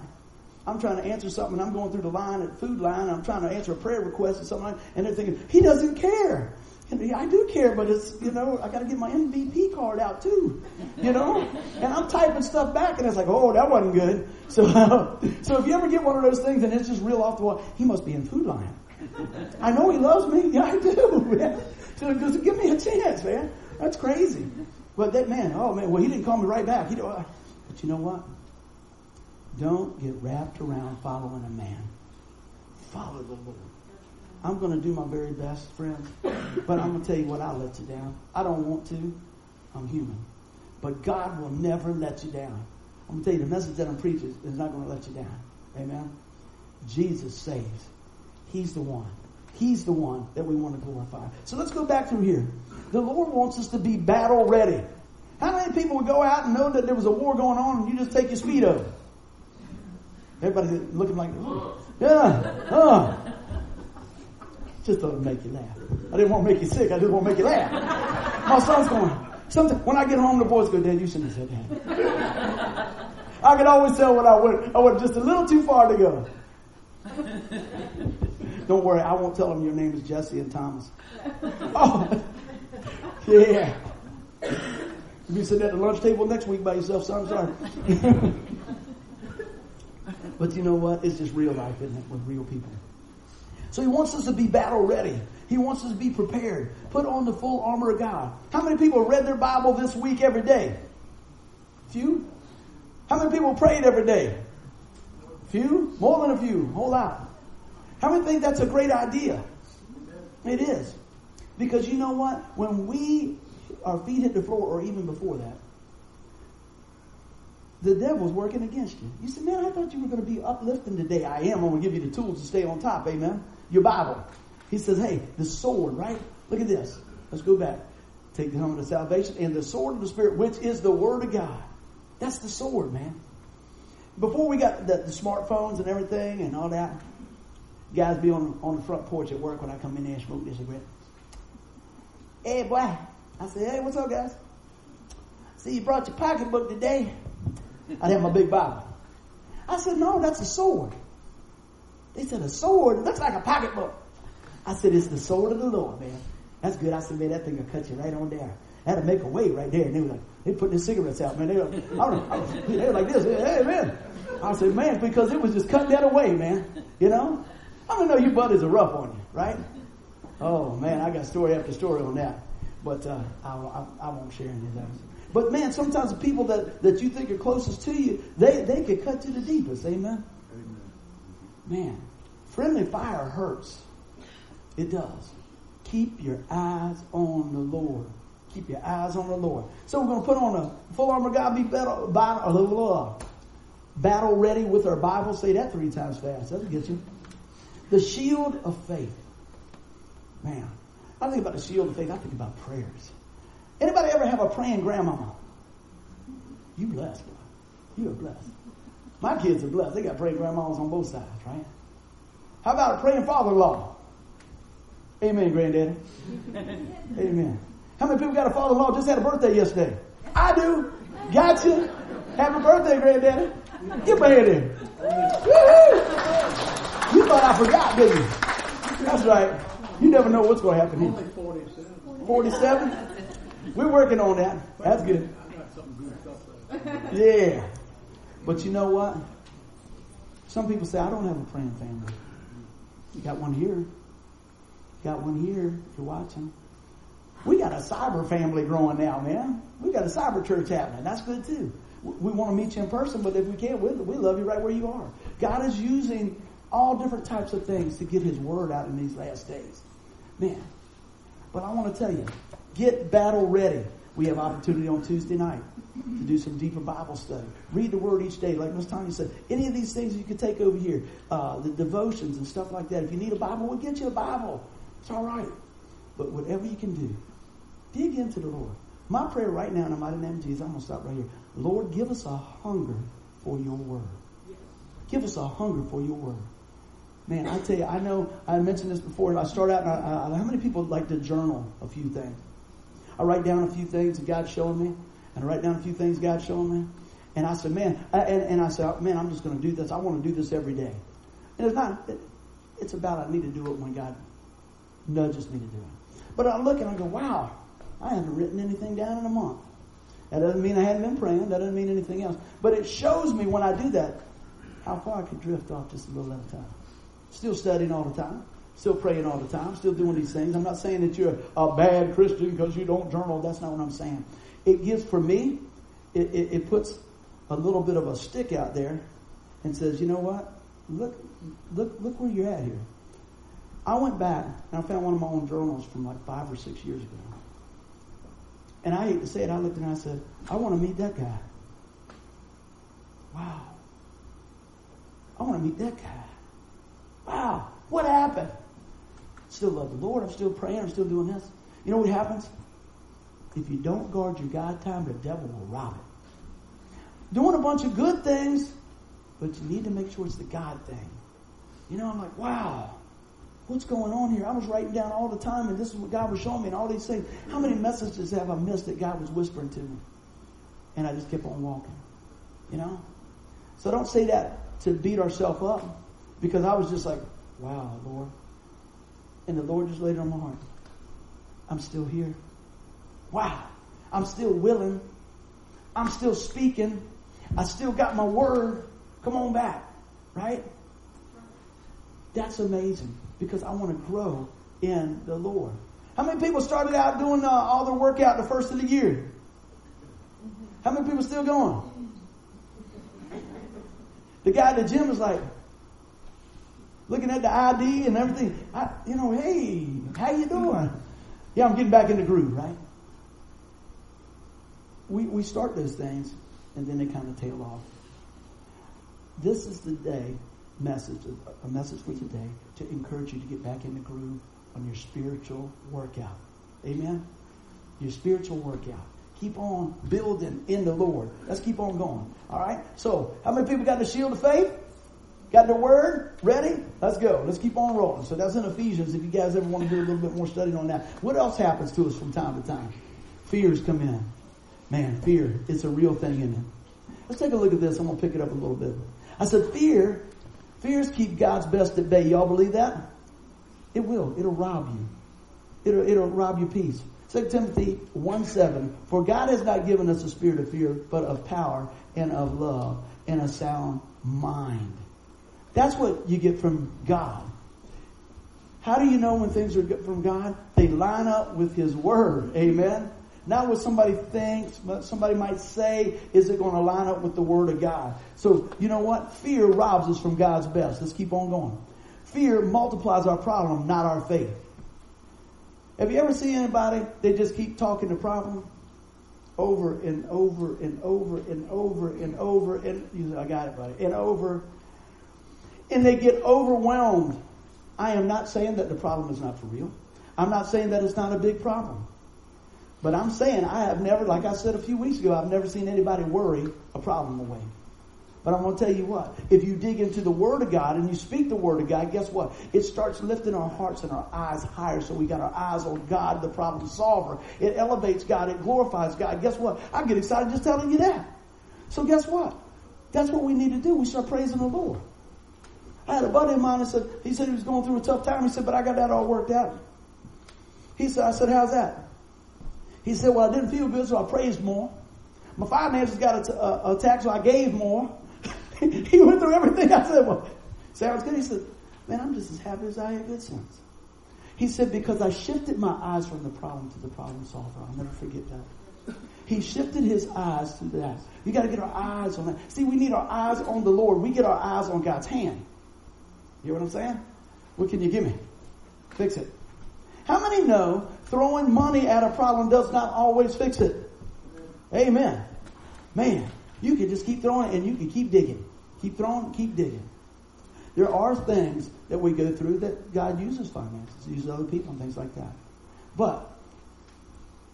I'm trying to answer something and I'm going through the line at Food Lion I'm trying to answer a prayer request or something like, and they're thinking, he doesn't care. And I do care, but it's, you know, I got to get my MVP card out too, you know? And I'm typing stuff back and it's like, oh, that wasn't good. So, [LAUGHS] so if you ever get one of those things and it's just real off the wall, he must be in Food Lion. I know he loves me. Yeah, I do, [LAUGHS] So just give me a chance, man. That's crazy. But that man, oh man, well, he didn't call me right back. You uh, know, but you know what? Don't get wrapped around following a man. Follow the Lord. I'm going to do my very best, friends. But I'm going to tell you what, I'll let you down. I don't want to. I'm human. But God will never let you down. I'm going to tell you, the message that I'm preaching is not going to let you down. Amen? Jesus saves. He's the one. He's the one that we want to glorify. So let's go back through here. The Lord wants us to be battle ready. How many people would go out and know that there was a war going on and you just take your speedo? Everybody's looking like, yeah, uh. Just it'd make you laugh. I didn't want to make you sick. I just want to make you laugh. My son's going, when I get home, the boys go, Dad, you shouldn't have said that. I could always tell when I went, I went just a little too far to go. Don't worry, I won't tell them your name is Jesse and Thomas. [LAUGHS] Oh, yeah. You'll be sitting at the lunch table next week by yourself, son. I'm sorry. [LAUGHS] but you know what? It's just real life, isn't it, with real people. So he wants us to be battle ready. He wants us to be prepared. Put on the full armor of God. How many people read their Bible this week every day? Few? How many people prayed every day? Few? More than a few. Whole lot. How many think that's a great idea? It is. Because you know what? When we, our feet hit the floor, or even before that, the devil's working against you. You said, man, I thought you were going to be uplifting today. I am. I'm going to give you the tools to stay on top. Amen. Your Bible. He says, hey, the sword, right? Look at this. Let's go back. Take the helmet of salvation and the sword of the Spirit, which is the Word of God. That's the sword, man. Before we got the, the smartphones and everything and all that, guys be on, on the front porch at work when I come in there and smoke this cigarette. Hey, boy. I said, hey, what's up, guys? See, you brought your pocketbook today. I have my big Bible. I said, no, that's a sword. They said, a sword? It looks like a pocketbook. I said, it's the sword of the Lord, man. That's good. I said, man, that thing will cut you right on there. That'll make a way right there. And they were like, they putting their cigarettes out, man. They were, I was, I was, they were like this. Hey, man. I said, man, because it was just cutting that away, man. You know? I don't know your buddies are rough on you, right? Oh, man, I got story after story on that. But uh, I, I, I won't share any of those. But man, sometimes the people that, that you think are closest to you, they, they could cut to the deepest. Amen? Amen. Man, friendly fire hurts. It does. Keep your eyes on the Lord. Keep your eyes on the Lord. So we're going to put on a full armor God, be battle, battle, battle ready with our Bible. Say that three times fast. That'll get you. The shield of faith. Man, I think about the shield of faith. I think about prayers. Anybody ever have a praying grandmama? You blessed, boy. You are blessed. My kids are blessed. They got praying grandmas on both sides, right? How about a praying father-in-law? Amen, granddaddy. [LAUGHS] Amen. How many people got a father-in-law just had a birthday yesterday? I do. Gotcha. Happy birthday, granddaddy. Get my hand in. You thought I forgot, didn't you? That's right. You never know what's going to happen here. 47? We're working on that. That's good. Yeah. But you know what? Some people say, I don't have a praying family. You got one here. You got one here you're watching. We got a cyber family growing now, man. We got a cyber church happening. That's good too. We want to meet you in person, but if we can't, we, we love you right where you are. God is using all different types of things to get His word out in these last days. Man. But I want to tell you, get battle ready. We have opportunity on Tuesday night to do some deeper Bible study. Read the Word each day, like Miss Tanya said. Any of these things you can take over here, uh, the devotions and stuff like that. If you need a Bible, we'll get you a Bible. It's all right. But whatever you can do, dig into the Lord. My prayer right now in the mighty name of Jesus, I'm going to stop right here. Lord, give us a hunger for your Word. Give us a hunger for your Word. Man, I tell you, I know I mentioned this before. I start out, and I, I, how many people like to journal a few things? I write down a few things that God's showing me, and I write down a few things God's showing me. And I said, man, I, and, and I said, man, I'm just going to do this. I want to do this every day. And it's not, it, it's about I need to do it when God nudges me to do it. But I look and I go, wow, I haven't written anything down in a month. That doesn't mean I hadn't been praying. That doesn't mean anything else. But it shows me when I do that how far I could drift off just a little at a time. Still studying all the time. Still praying all the time. Still doing these things. I'm not saying that you're a bad Christian because you don't journal. That's not what I'm saying. It gives, for me, it, it, it puts a little bit of a stick out there and says, you know what? Look, look, look where you're at here. I went back and I found one of my own journals from like five or six years ago. And I hate to say it, I looked and I said, I want to meet that guy. Wow. I want to meet that guy. Wow. What happened? Still love the Lord. I'm still praying. I'm still doing this. You know what happens? If you don't guard your God time, the devil will rob it. Doing a bunch of good things, but you need to make sure it's the God thing. You know, I'm like, wow, what's going on here? I was writing down all the time, and this is what God was showing me, and all these things. How many messages have I missed that God was whispering to me? And I just kept on walking. You know? So don't say that to beat ourselves up, because I was just like, wow, Lord. And the Lord just laid on my heart. I'm still here. Wow. I'm still willing. I'm still speaking. I still got my word. Come on back. Right? That's amazing because I want to grow in the Lord. How many people started out doing uh, all their workout the first of the year? How many people still going? The guy at the gym is like looking at the ID and everything. I, you know, hey, how you doing? Yeah, I'm getting back in the groove, right? We we start those things and then they kind of tail off. This is the day message, a message for today to encourage you to get back in the groove on your spiritual workout. Amen? Your spiritual workout. Keep on building in the Lord. Let's keep on going. All right? So, how many people got the shield of faith? Got the word? Ready? Let's go. Let's keep on rolling. So that's in Ephesians if you guys ever want to do a little bit more studying on that. What else happens to us from time to time? Fears come in. Man, fear, it's a real thing in it. Let's take a look at this. I'm going to pick it up a little bit. I said, fear Fears keep God's best at bay. Y'all believe that? It will. It'll rob you. It'll, it'll rob you peace. 2 Timothy 1 7. For God has not given us a spirit of fear, but of power and of love and a sound mind. That's what you get from God. How do you know when things are good from God? They line up with His Word. Amen. Not what somebody thinks, but somebody might say, is it going to line up with the Word of God? So, you know what? Fear robs us from God's best. Let's keep on going. Fear multiplies our problem, not our faith. Have you ever seen anybody, they just keep talking the problem over and over and over and over and over and, you I got it, buddy, and over, and they get overwhelmed. I am not saying that the problem is not for real. I'm not saying that it's not a big problem. But I'm saying I have never, like I said a few weeks ago, I've never seen anybody worry a problem away. But I'm going to tell you what, if you dig into the Word of God and you speak the Word of God, guess what? It starts lifting our hearts and our eyes higher so we got our eyes on God, the problem solver. It elevates God, it glorifies God. Guess what? I get excited just telling you that. So guess what? That's what we need to do. We start praising the Lord. I had a buddy of mine that said, he said he was going through a tough time. He said, but I got that all worked out. He said, I said, how's that? He said, well, I didn't feel good, so I praised more. My finances got attacked, so I gave more. [LAUGHS] he went through everything. I said, well, sounds good. He said, man, I'm just as happy as I had good sense. He said, because I shifted my eyes from the problem to the problem solver. I'll never forget that. He shifted his eyes to that. You got to get our eyes on that. See, we need our eyes on the Lord. We get our eyes on God's hand. You hear what I'm saying? What can you give me? Fix it. How many know throwing money at a problem does not always fix it? Amen. Man, you can just keep throwing and you can keep digging. Keep throwing, keep digging. There are things that we go through that God uses finances, uses other people and things like that. But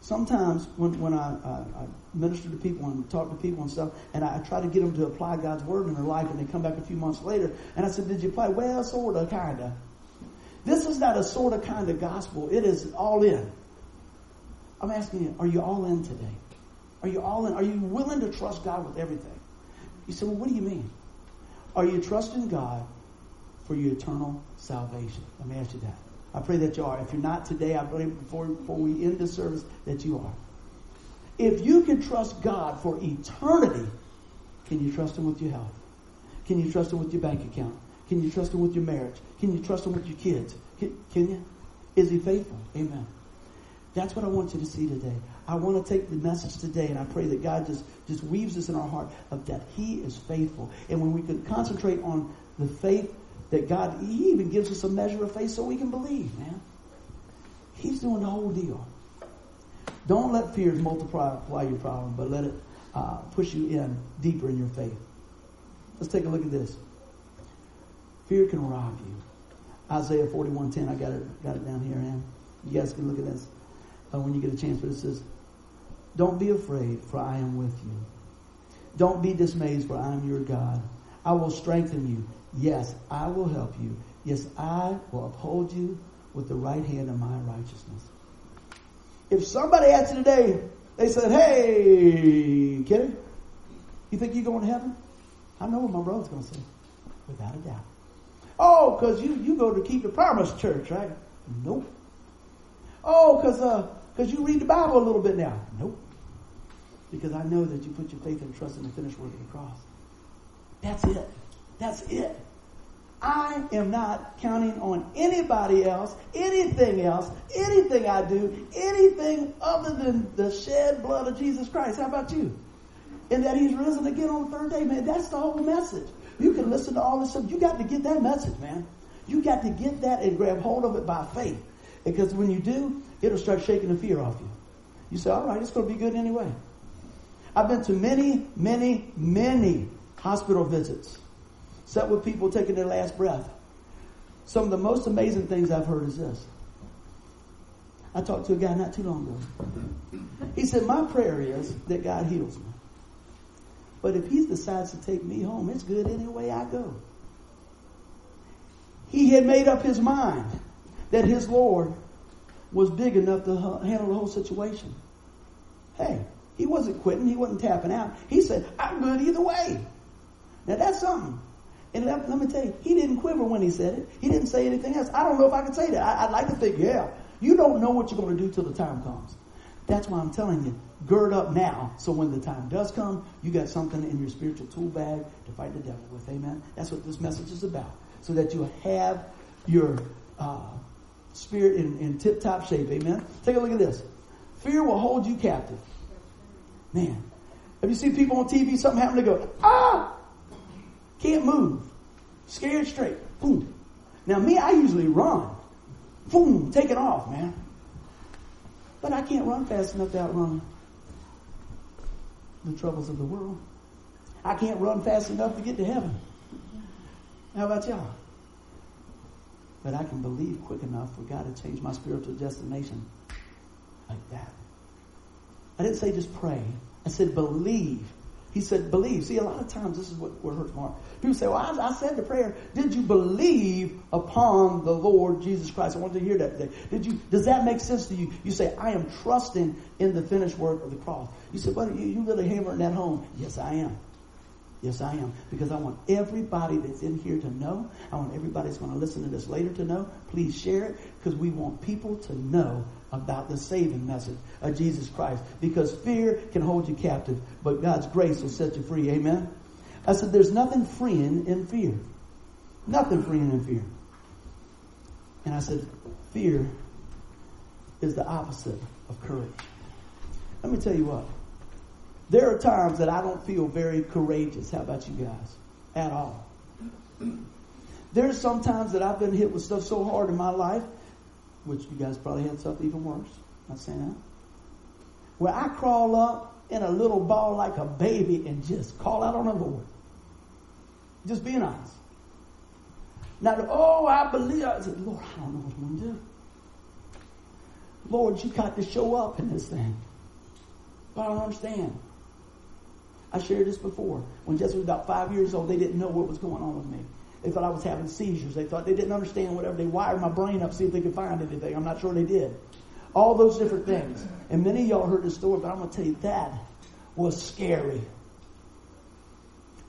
sometimes when, when I, I, I, minister to people and talk to people and stuff, and I, try to get them to apply God's word in their life, and they come back a few months later, and I said, "Did you apply?" Well, sort of, kind of. This is not a sort of kind of gospel. It is all in. I'm asking you, are you all in today? Are you all in? Are you willing to trust God with everything? You say, well, what do you mean? Are you trusting God for your eternal salvation? Let me ask you that. I pray that you are. If you're not today, I pray before, before we end the service that you are. If you can trust God for eternity, can you trust Him with your health? Can you trust Him with your bank account? Can you trust Him with your marriage? Can you trust Him with your kids? Can, can you? Is He faithful? Amen. That's what I want you to see today. I want to take the message today, and I pray that God just, just weaves this in our heart of that He is faithful. And when we can concentrate on the faith that God, He even gives us a measure of faith so we can believe, man. He's doing the whole deal. Don't let fears multiply your problem, but let it uh, push you in deeper in your faith. Let's take a look at this. Fear can rob you. Isaiah 41:10. I got it, got it down here, and you guys can look at this uh, when you get a chance. But it says, "Don't be afraid, for I am with you. Don't be dismayed, for I am your God. I will strengthen you. Yes, I will help you. Yes, I will uphold you with the right hand of my righteousness. If somebody asked you today, they said, Hey, Kenny, you think you're going to heaven? I know what my brother's going to say. Without a doubt. Oh, because you, you go to keep the promise church, right? Nope. Oh, because uh, cause you read the Bible a little bit now. Nope. Because I know that you put your faith and trust in the finished work of the cross. That's it. That's it. I am not counting on anybody else, anything else, anything I do, anything other than the shed blood of Jesus Christ. How about you? And that he's risen again on the third day, man. That's the whole message. You can listen to all this stuff. You got to get that message, man. You got to get that and grab hold of it by faith. Because when you do, it'll start shaking the fear off you. You say, all right, it's going to be good anyway. I've been to many, many, many hospital visits sat with people taking their last breath. Some of the most amazing things I've heard is this. I talked to a guy not too long ago. He said, My prayer is that God heals me. But if he decides to take me home, it's good any way I go. He had made up his mind that his Lord was big enough to handle the whole situation. Hey, he wasn't quitting. He wasn't tapping out. He said, I'm good either way. Now that's something. And let, let, me tell you, he didn't quiver when he said it. He didn't say anything else. I don't know if I can say that. I, would like to think, yeah. You don't know what you're going to do till the time comes. That's why I'm telling you, gird up now. So when the time does come, you got something in your spiritual tool bag to fight the devil with. Amen. That's what this message is about. So that you have your uh, spirit in, in tip top shape. Amen. Take a look at this. Fear will hold you captive. Man, have you seen people on TV? Something happen, they go, ah! Can't move. Scared straight. Boom. Now me, I usually run. Boom, take it off, man. But I can't run fast enough to outrun the troubles of the world. I can't run fast enough to get to heaven. How about y'all? But I can believe quick enough for God to change my spiritual destination like that. I didn't say just pray. I said believe He said, believe. See, a lot of times this is what, what hurts heart. People say, well, I, I, said the prayer. Did you believe upon the Lord Jesus Christ? I want to hear that today. Did you, does that make sense to you? You say, I am trusting in the finished work of the cross. You say, well, you, you really hammering that home. Yes, I am. Yes, I am. Because I want everybody that's in here to know. I want everybody that's going to listen to this later to know. Please share it because we want people to know about the saving message of Jesus Christ. Because fear can hold you captive, but God's grace will set you free. Amen. I said, there's nothing freeing in fear. Nothing freeing in fear. And I said, fear is the opposite of courage. Let me tell you what. There are times that I don't feel very courageous. How about you guys? At all. There's some times that I've been hit with stuff so hard in my life which you guys probably had something even worse. Not saying that. Where I crawl up in a little ball like a baby and just call out on the Lord. Just being honest. Now, oh, I believe. I said, Lord, I don't know what I'm going to do. Lord, you got to show up in this thing. But I don't understand. I shared this before. When Jesse was about five years old, they didn't know what was going on with me. They thought I was having seizures. They thought they didn't understand whatever. They wired my brain up, see if they could find anything. I'm not sure they did. All those different things. And many of y'all heard the story, but I'm going to tell you that was scary.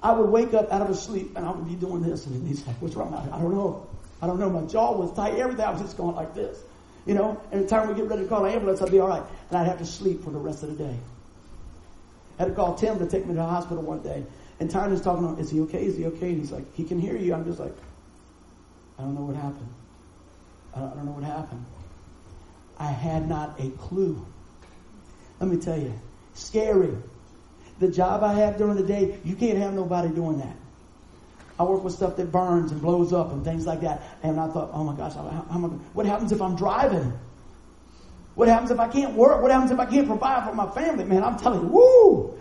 I would wake up out of a sleep and I would be doing this, and he's like, "What's wrong?" I don't know. I don't know. My jaw was tight. Everything I was just going like this, you know. And the time we get ready to call an ambulance, I'd be all right, and I'd have to sleep for the rest of the day. I had to call Tim to take me to the hospital one day, and Tyler's talking is he okay? Is he okay? And he's like, he can hear you. I'm just like, I don't know what happened. I don't, I don't know what happened. I had not a clue. Let me tell you, scary. The job I have during the day, you can't have nobody doing that. I work with stuff that burns and blows up and things like that. And I thought, oh my gosh, how, how what happens if I'm driving? What happens if I can't work? What happens if I can't provide for my family? Man, I'm telling you, woo!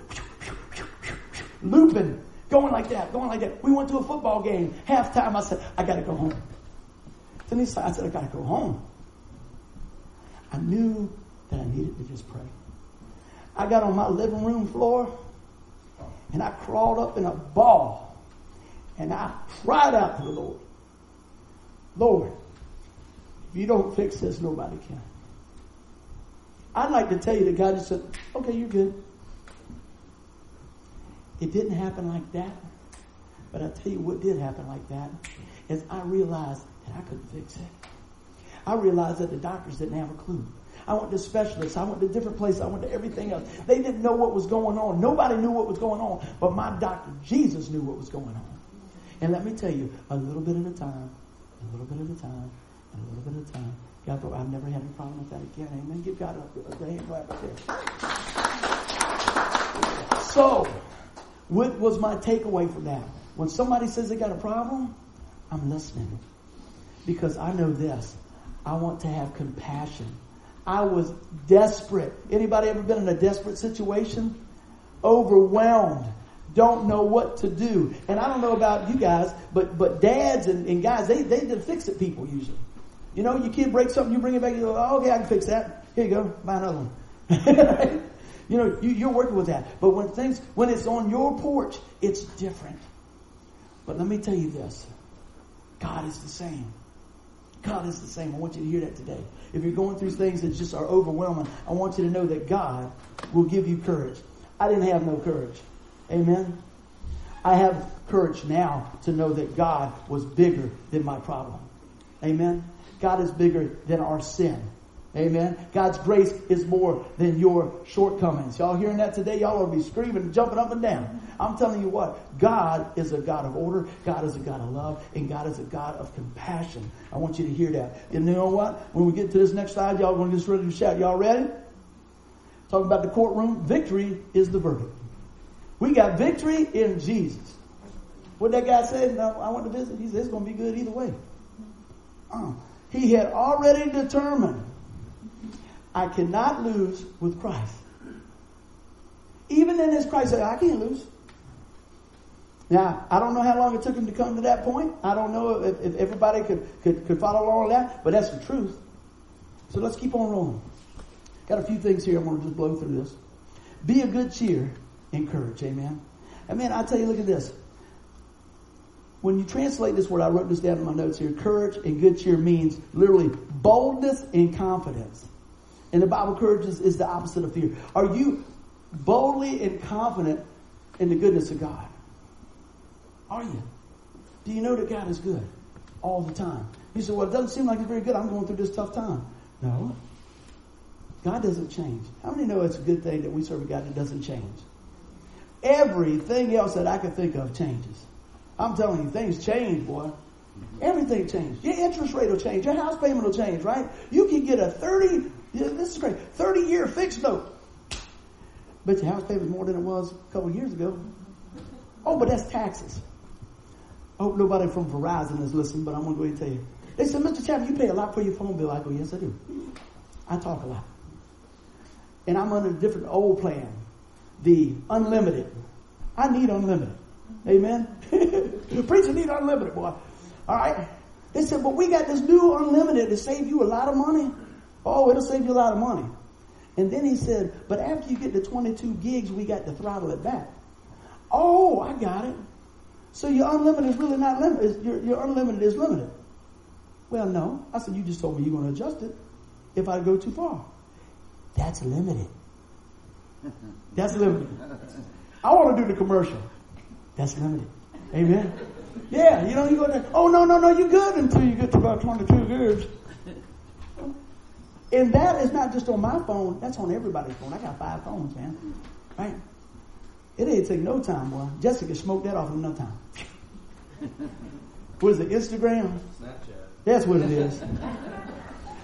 Looping, going like that, going like that. We went to a football game. Halftime, I said, I got to go home. Said, I said, I got to go home. I knew that I needed to just pray. I got on my living room floor and I crawled up in a ball and I cried out to the Lord. Lord, if you don't fix this, nobody can. I'd like to tell you that God just said, okay, you're good. It didn't happen like that. But I tell you what did happen like that is I realized that I couldn't fix it. I realized that the doctors didn't have a clue. I went to specialists. I went to different places. I went to everything else. They didn't know what was going on. Nobody knew what was going on. But my doctor, Jesus, knew what was going on. And let me tell you, a little bit at a time, a little bit at a time, a little bit at a time. God, I've never had a problem with that again. Amen. Give God a, a hand clap right there. So, what was my takeaway from that? When somebody says they got a problem, I'm listening. Because I know this. I want to have compassion. I was desperate. Anybody ever been in a desperate situation? Overwhelmed. Don't know what to do. And I don't know about you guys, but but dads and, and guys, they they the fix it people usually. You know, your kid breaks something, you bring it back, you go, oh, okay, I can fix that. Here you go, buy another one. [LAUGHS] You know, you, are working with that. But when things, when it's on your porch, it's different. But let me tell you this. God is the same. God is the same. I want you to hear that today. If you're going through things that just are overwhelming, I want you to know that God will give you courage. I didn't have no courage. Amen. I have courage now to know that God was bigger than my problem. Amen. God is bigger than our sin. Amen. God's grace is more than your shortcomings. Y'all hearing that today? Y'all to be screaming, and jumping up and down. I'm telling you what, God is a God of order, God is a God of love, and God is a God of compassion. I want you to hear that. And you know what? When we get to this next slide, y'all going to get ready to shout. Y'all ready? Talking about the courtroom, victory is the verdict. We got victory in Jesus. What that guy said, no, I went to visit, he said it's going to be good either way. Uh, he had already determined I cannot lose with Christ. Even in this Christ, I can't lose. Now, I don't know how long it took him to come to that point. I don't know if, if everybody could, could, could follow along with that, but that's the truth. So let's keep on rolling. Got a few things here. I'm going to just blow through this. Be a good cheer, encourage. Amen. And man, I tell you, look at this. When you translate this word, I wrote this down in my notes here. Courage and good cheer means literally boldness and confidence. In the Bible, courage is, is the opposite of fear. Are you boldly and confident in the goodness of God? Are you? Do you know that God is good all the time? You say, well, it doesn't seem like it's very good. I'm going through this tough time. No. God doesn't change. How many know it's a good thing that we serve a God that doesn't change? Everything else that I can think of changes. I'm telling you, things change, boy. Everything changes. Your interest rate will change. Your house payment will change, right? You can get a 30, this is great, 30 year fixed note. But your house payment is more than it was a couple years ago. Oh, but that's taxes. I hope nobody from Verizon is listening, but I'm going to go ahead and tell you. They said, Mr. Chapman, you pay a lot for your phone bill. I go, yes, I do. I talk a lot. And I'm under a different old plan, the unlimited. I need unlimited. Amen. [LAUGHS] preacher need unlimited, boy. All right. They said, but we got this new unlimited to save you a lot of money. Oh, it'll save you a lot of money. And then he said, but after you get the 22 gigs, we got to throttle it back. Oh, I got it. So your unlimited is really not limited. Your, your unlimited is limited. Well, no. I said, you just told me you're going to adjust it if I go too far. That's limited. [LAUGHS] That's limited. I want to do the commercial. That's limited. Amen. Yeah, you know, you go there. Oh no, no, no, you're good until you get to about 22 years. And that is not just on my phone, that's on everybody's phone. I got five phones, man. Right? It ain't take no time, boy. Jessica smoked that off in no time. what is it, Instagram? Snapchat. That's what it is.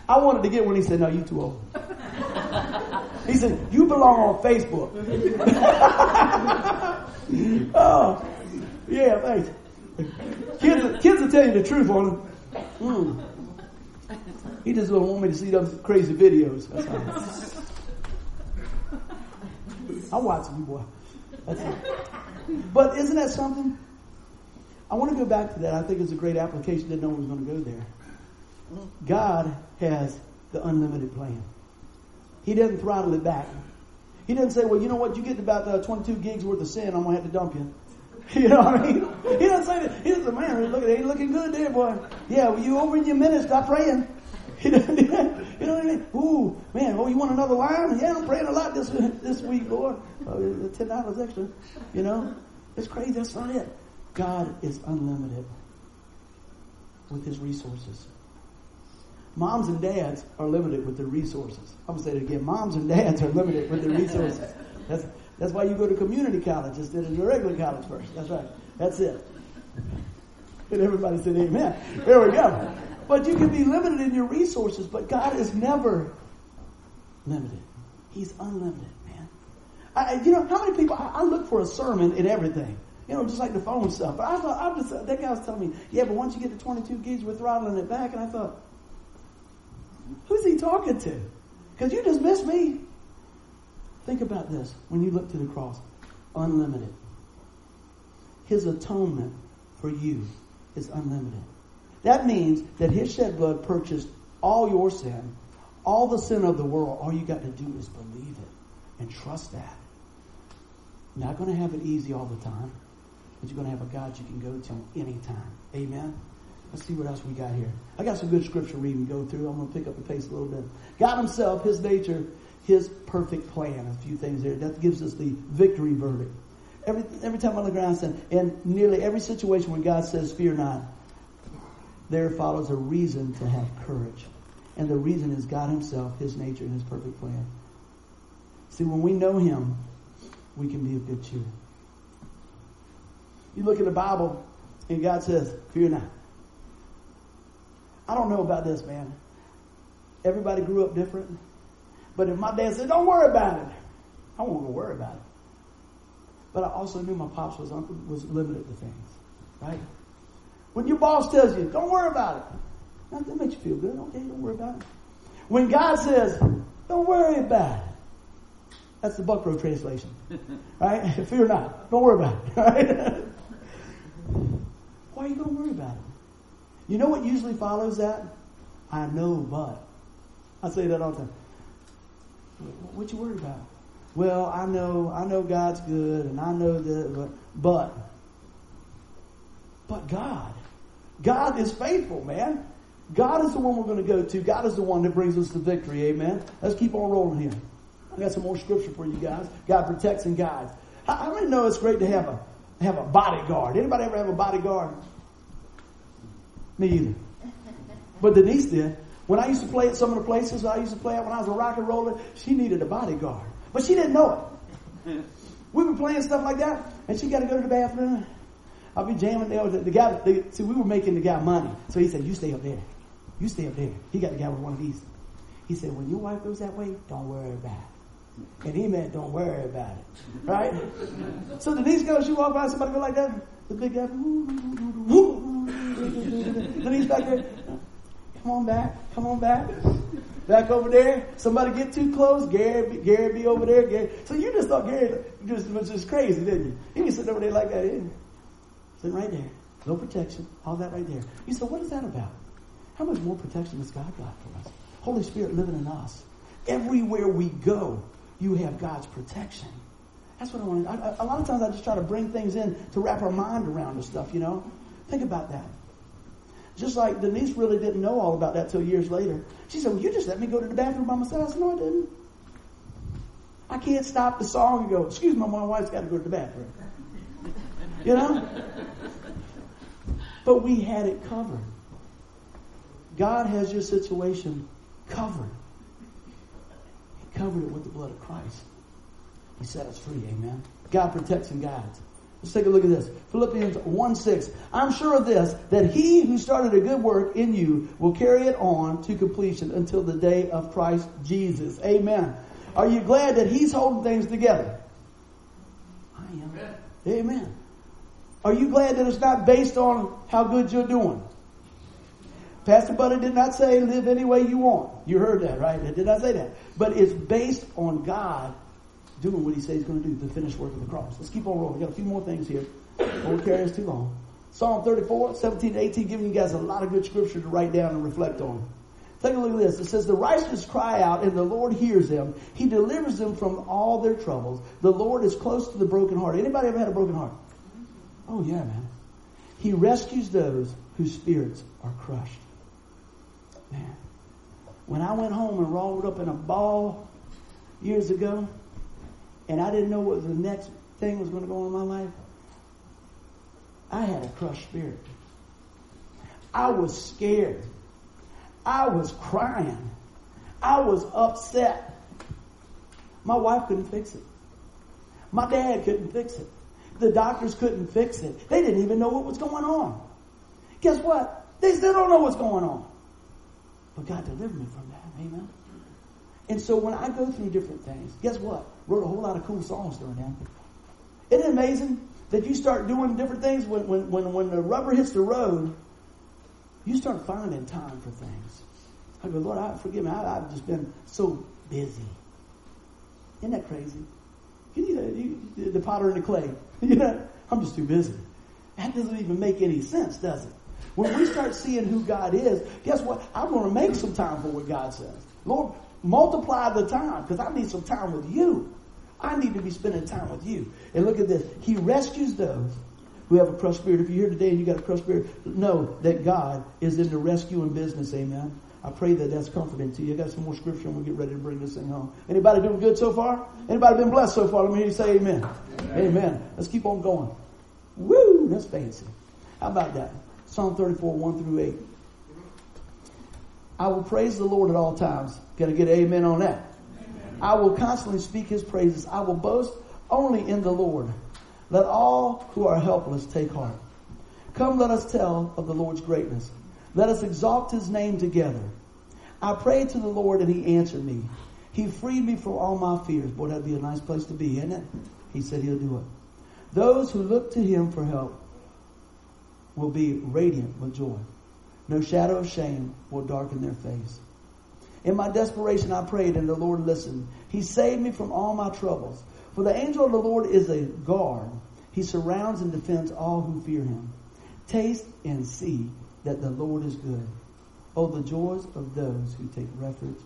I wanted to get one. He said, no, you too old. He said, you belong on Facebook. [LAUGHS] oh, yeah, thanks. Kids, kids will tell you the truth on him. Mm. He just don't want me to see those crazy videos. That's all. I watch you, boy. That's it. But isn't that something? I want to go back to that. I think it's a great application that no one's going to go there. God has the unlimited plan. He doesn't throttle it back. He doesn't say, well, you know what, you get about uh, 22 gigs worth of sin, I'm going to have to dump you. [LAUGHS] You know what I mean? He doesn't say that. He say, man, look it, ain't looking good there, boy. Yeah, well, you over in your minutes, stop praying. [LAUGHS] you know what I mean? Ooh, man, oh, you want another line? Yeah, I'm praying a lot this [LAUGHS] this week. Uh, Ten dollars extra. You know, it's crazy. That's not it. God is unlimited with His resources. Moms and dads are limited with their resources. I'm gonna say it again. Moms and dads are limited with their resources. That's that's why you go to community college instead of your regular college first. That's right. That's it. And everybody said amen. There we go. But you can be limited in your resources, but God is never limited. He's unlimited, man. I, you know, how many people, I, I look for a sermon in everything. You know, just like the phone stuff. But I thought, I that guy was telling me, yeah, but once you get to 22 gigs, we're throttling it back. And I thought, Who's he talking to? Because you just missed me. Think about this when you look to the cross unlimited. His atonement for you is unlimited. That means that his shed blood purchased all your sin, all the sin of the world. All you got to do is believe it and trust that. You're not going to have it easy all the time, but you're going to have a God you can go to anytime. Amen. Let's see what else we got here. I got some good scripture reading to go through. I'm going to pick up the pace a little bit. God Himself, His nature, His perfect plan. A few things there. That gives us the victory verdict. Every, every time I look around, and, and nearly every situation when God says, Fear not, there follows a reason to have courage. And the reason is God Himself, His nature, and His perfect plan. See, when we know Him, we can be of good cheer. You look at the Bible, and God says, Fear not. I don't know about this, man. Everybody grew up different. But if my dad said, don't worry about it, I won't go worry about it. But I also knew my pops was, was limited to things, right? When your boss tells you, don't worry about it, that makes you feel good. Okay, don't worry about it. When God says, don't worry about it, that's the Buckrow translation, [LAUGHS] right? [LAUGHS] Fear not. Don't worry about it, [LAUGHS] right? Why are you going to worry about it? You know what usually follows that? I know, but. I say that all the time. What you worried about? well, I know, I know God's good, and I know that, but, but, God, God is faithful, man. God is the one we're going to go to. God is the one that brings us the victory. Amen. Let's keep on rolling here. I got some more scripture for you guys. God protects and guides. How many know it's great to have a have a bodyguard? Anybody ever have a bodyguard? Me either. But Denise did. When I used to play at some of the places I used to play at when I was a rock and roller, she needed a bodyguard. But she didn't know it. [LAUGHS] We were playing stuff like that, and she got to go to the bathroom. I'll be jamming there. The, the guy, the, see, we were making the guy money. So he said, You stay up there. You stay up there. He got the guy with one of these. He said, When your wife goes that way, don't worry about it. And he meant, Don't worry about it. Right? [LAUGHS] so Denise goes, she walk by, somebody go like that. The big guy, [LAUGHS] Denise back there. Come on back. Come on back. Back over there. Somebody get too close. Gary, Gary be over there. Gary. So you just thought Gary just was just crazy, didn't you? He was sitting over there like that, didn't Sitting right there. No protection. All that right there. You said, what is that about? How much more protection has God got for us? Holy Spirit living in us. Everywhere we go, you have God's protection. That's what I want. A lot of times I just try to bring things in to wrap our mind around the stuff, you know? Think about that. Just like Denise really didn't know all about that till years later. She said, Well, you just let me go to the bathroom by myself. I said, No, I didn't. I can't stop the song and go, Excuse me, my wife's got to go to the bathroom. You know? But we had it covered. God has your situation covered. He covered it with the blood of Christ. He set us free. Amen. God protects and guides. Let's take a look at this. Philippians 1 6. I'm sure of this, that he who started a good work in you will carry it on to completion until the day of Christ Jesus. Amen. Are you glad that he's holding things together? I am. Amen. Amen. Are you glad that it's not based on how good you're doing? Pastor Buddy did not say live any way you want. You heard that, right? It did not say that. But it's based on God doing what he says he's going to do, the finished work of the cross. Let's keep on rolling. We got a few more things here. Won't carry us too long. Psalm 34, 17 to 18, giving you guys a lot of good scripture to write down and reflect on. Take a look at this. It says, The righteous cry out, and the Lord hears them. He delivers them from all their troubles. The Lord is close to the broken heart. Anybody ever had a broken heart? Oh, yeah, man. He rescues those whose spirits are crushed. Man. When I went home and rolled up in a ball years ago, and I didn't know what the next thing was going to go on in my life, I had a crushed spirit. I was scared. I was crying. I was upset. My wife couldn't fix it. My dad couldn't fix it. The doctors couldn't fix it. They didn't even know what was going on. Guess what? They still don't know what's going on. But God delivered me from that. Amen. And so when I go through different things, guess what? Wrote a whole lot of cool songs during that. Isn't it amazing that you start doing different things when, when, when, when the rubber hits the road, you start finding time for things. I go, Lord, I, forgive me. I, have just been so busy. Isn't that crazy? You need a, you, the potter and the clay. [LAUGHS] you know, I'm just too busy. That doesn't even make any sense, does it? When we start seeing who God is, guess what? I'm going to make some time for what God says. Lord, multiply the time because I need some time with you. I need to be spending time with you. And look at this. He rescues those who have a crushed spirit. If you're here today and you got a crushed spirit, know that God is in the rescuing business. Amen. I pray that that's comforting to you. I got some more scripture and we'll get ready to bring this thing home. Anybody doing good so far? Anybody been blessed so far? Let me hear you say amen. Amen. amen. Let's keep on going. Woo! That's fancy. How about that? Psalm 34, 1 through 8. I will praise the Lord at all times. Can I get amen on that? I will constantly speak his praises. I will boast only in the Lord. Let all who are helpless take heart. Come, let us tell of the Lord's greatness. Let us exalt his name together. I prayed to the Lord and he answered me. He freed me from all my fears. Boy, that'd be a nice place to be, isn't it? He said he'll do it. Those who look to him for help will be radiant with joy. No shadow of shame will darken their face. In my desperation, I prayed, and the Lord listened. He saved me from all my troubles. For the angel of the Lord is a guard. He surrounds and defends all who fear him. Taste and see that the Lord is good. Oh, the joys of those who take refuge,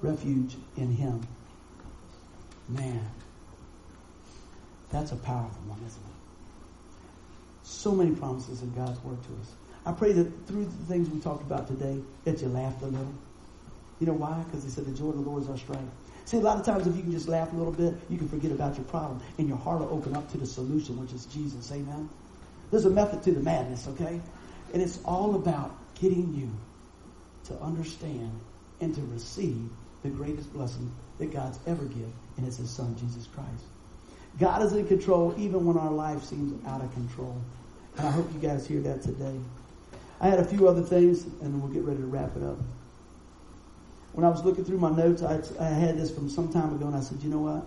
refuge in him. Man, that's a powerful one, isn't it? So many promises in God's word to us. I pray that through the things we talked about today, that you laughed a little. You know why? Because he said the joy of the Lord is our strength. See, a lot of times if you can just laugh a little bit, you can forget about your problem, and your heart will open up to the solution, which is Jesus. Amen. There's a method to the madness, okay? And it's all about getting you to understand and to receive the greatest blessing that God's ever given, and it's His Son, Jesus Christ. God is in control even when our life seems out of control. And I hope you guys hear that today. I had a few other things, and we'll get ready to wrap it up. When I was looking through my notes, I, I had this from some time ago, and I said, you know what?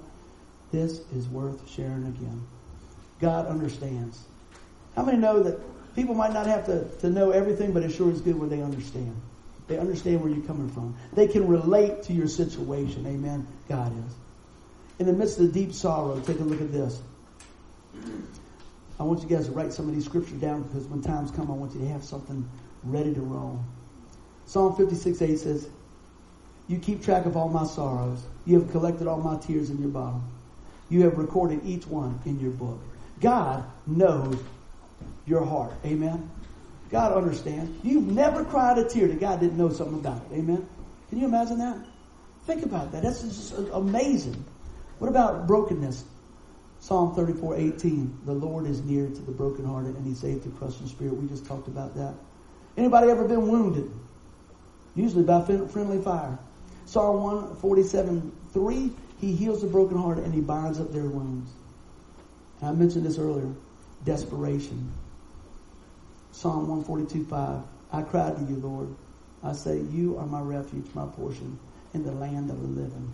This is worth sharing again. God understands. How many know that people might not have to, to know everything, but it sure is good when they understand? They understand where you're coming from. They can relate to your situation. Amen. God is. In the midst of deep sorrow, take a look at this. I want you guys to write some of these scriptures down because when times come, I want you to have something ready to roll. Psalm 56 8 says, You keep track of all my sorrows. You have collected all my tears in your bottle. You have recorded each one in your book. God knows your heart. Amen. God understands. You've never cried a tear that God didn't know something about it. Amen. Can you imagine that? Think about that. That's just amazing. What about brokenness? Psalm 34, 18. The Lord is near to the brokenhearted and he saves the crushed in spirit. We just talked about that. Anybody ever been wounded? Usually by friendly fire. Psalm 147, 3. He heals the brokenhearted and he binds up their wounds. And I mentioned this earlier. Desperation. Psalm 142, 5. I cried to you, Lord. I say, You are my refuge, my portion in the land of the living.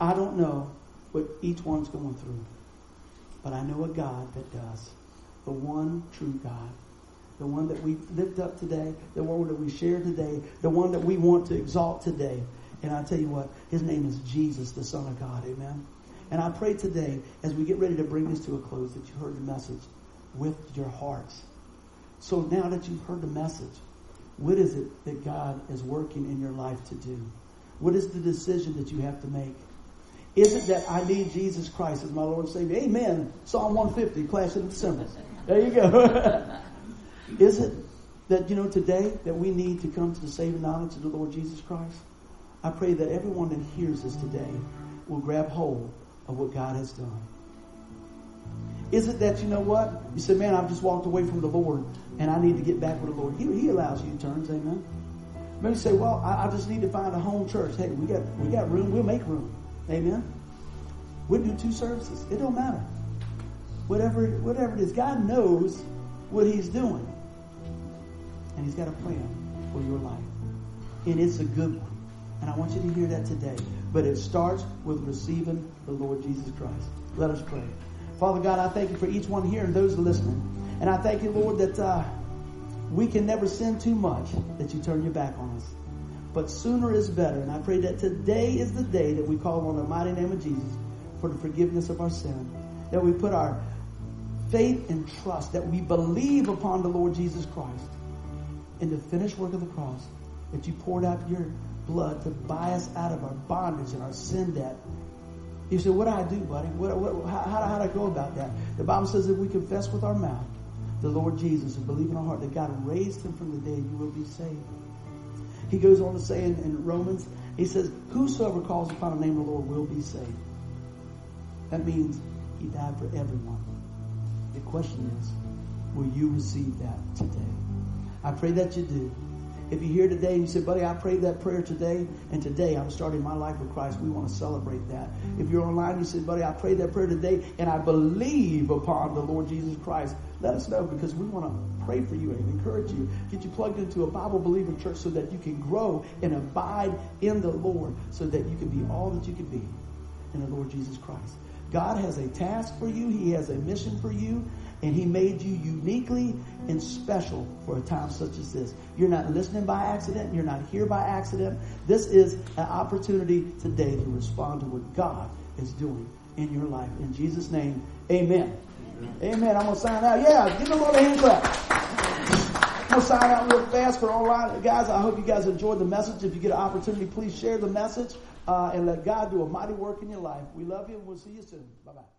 I don't know what each one's going through, but I know a God that does. The one true God. The one that we lift up today, the one that we share today, the one that we want to exalt today. And I tell you what, his name is Jesus, the Son of God. Amen. And I pray today, as we get ready to bring this to a close, that you heard the message with your hearts. So now that you've heard the message, what is it that God is working in your life to do? What is the decision that you have to make? Is it that I need Jesus Christ as my Lord and Savior? Amen. Psalm 150, Clash of the Cymbals. There you go. [LAUGHS] is it that, you know, today that we need to come to the saving knowledge of the Lord Jesus Christ? I pray that everyone that hears this today will grab hold of what God has done. Is it that, you know what? You said, man, I've just walked away from the Lord and I need to get back with the Lord. He, he allows you turns, amen. Maybe you say, well, I, I, just need to find a home church. Hey, we got we got room. We'll make room. Amen. We'll do two services. It don't matter. Whatever whatever it is, God knows what He's doing, and He's got a plan for your life, and it's a good one. And I want you to hear that today. But it starts with receiving the Lord Jesus Christ. Let us pray. Father God, I thank you for each one here and those listening. And I thank you, Lord, that. Uh, we can never sin too much that you turn your back on us. But sooner is better. And I pray that today is the day that we call on the mighty name of Jesus for the forgiveness of our sin. That we put our faith and trust, that we believe upon the Lord Jesus Christ in the finished work of the cross, that you poured out your blood to buy us out of our bondage and our sin debt. You say, what do I do, buddy? What, what, how, how, how do I go about that? The Bible says that we confess with our mouth the Lord Jesus and believe in our heart that God raised him from the dead, you will be saved. He goes on to say in, in Romans, he says, Whosoever calls upon the name of the Lord will be saved. That means he died for everyone. The question is, will you receive that today? I pray that you do. If you're here today and you say, buddy, I prayed that prayer today, and today I'm starting my life with Christ, we want to celebrate that. If you're online, and you say, buddy, I prayed that prayer today, and I believe upon the Lord Jesus Christ, let us know because we want to pray for you and encourage you, get you plugged into a Bible believing church so that you can grow and abide in the Lord so that you can be all that you can be in the Lord Jesus Christ. God has a task for you. He has a mission for you. And he made you uniquely and special for a time such as this. You're not listening by accident. You're not here by accident. This is an opportunity today to respond to what God is doing in your life. In Jesus' name, amen. Amen. I'm going to sign out. Yeah, give the Lord a hand clap. I'm going to sign out real fast for online. Guys, I hope you guys enjoyed the message. If you get an opportunity, please share the message. uh, and let God do a mighty work in your life. We love you and we'll see you soon. Bye bye.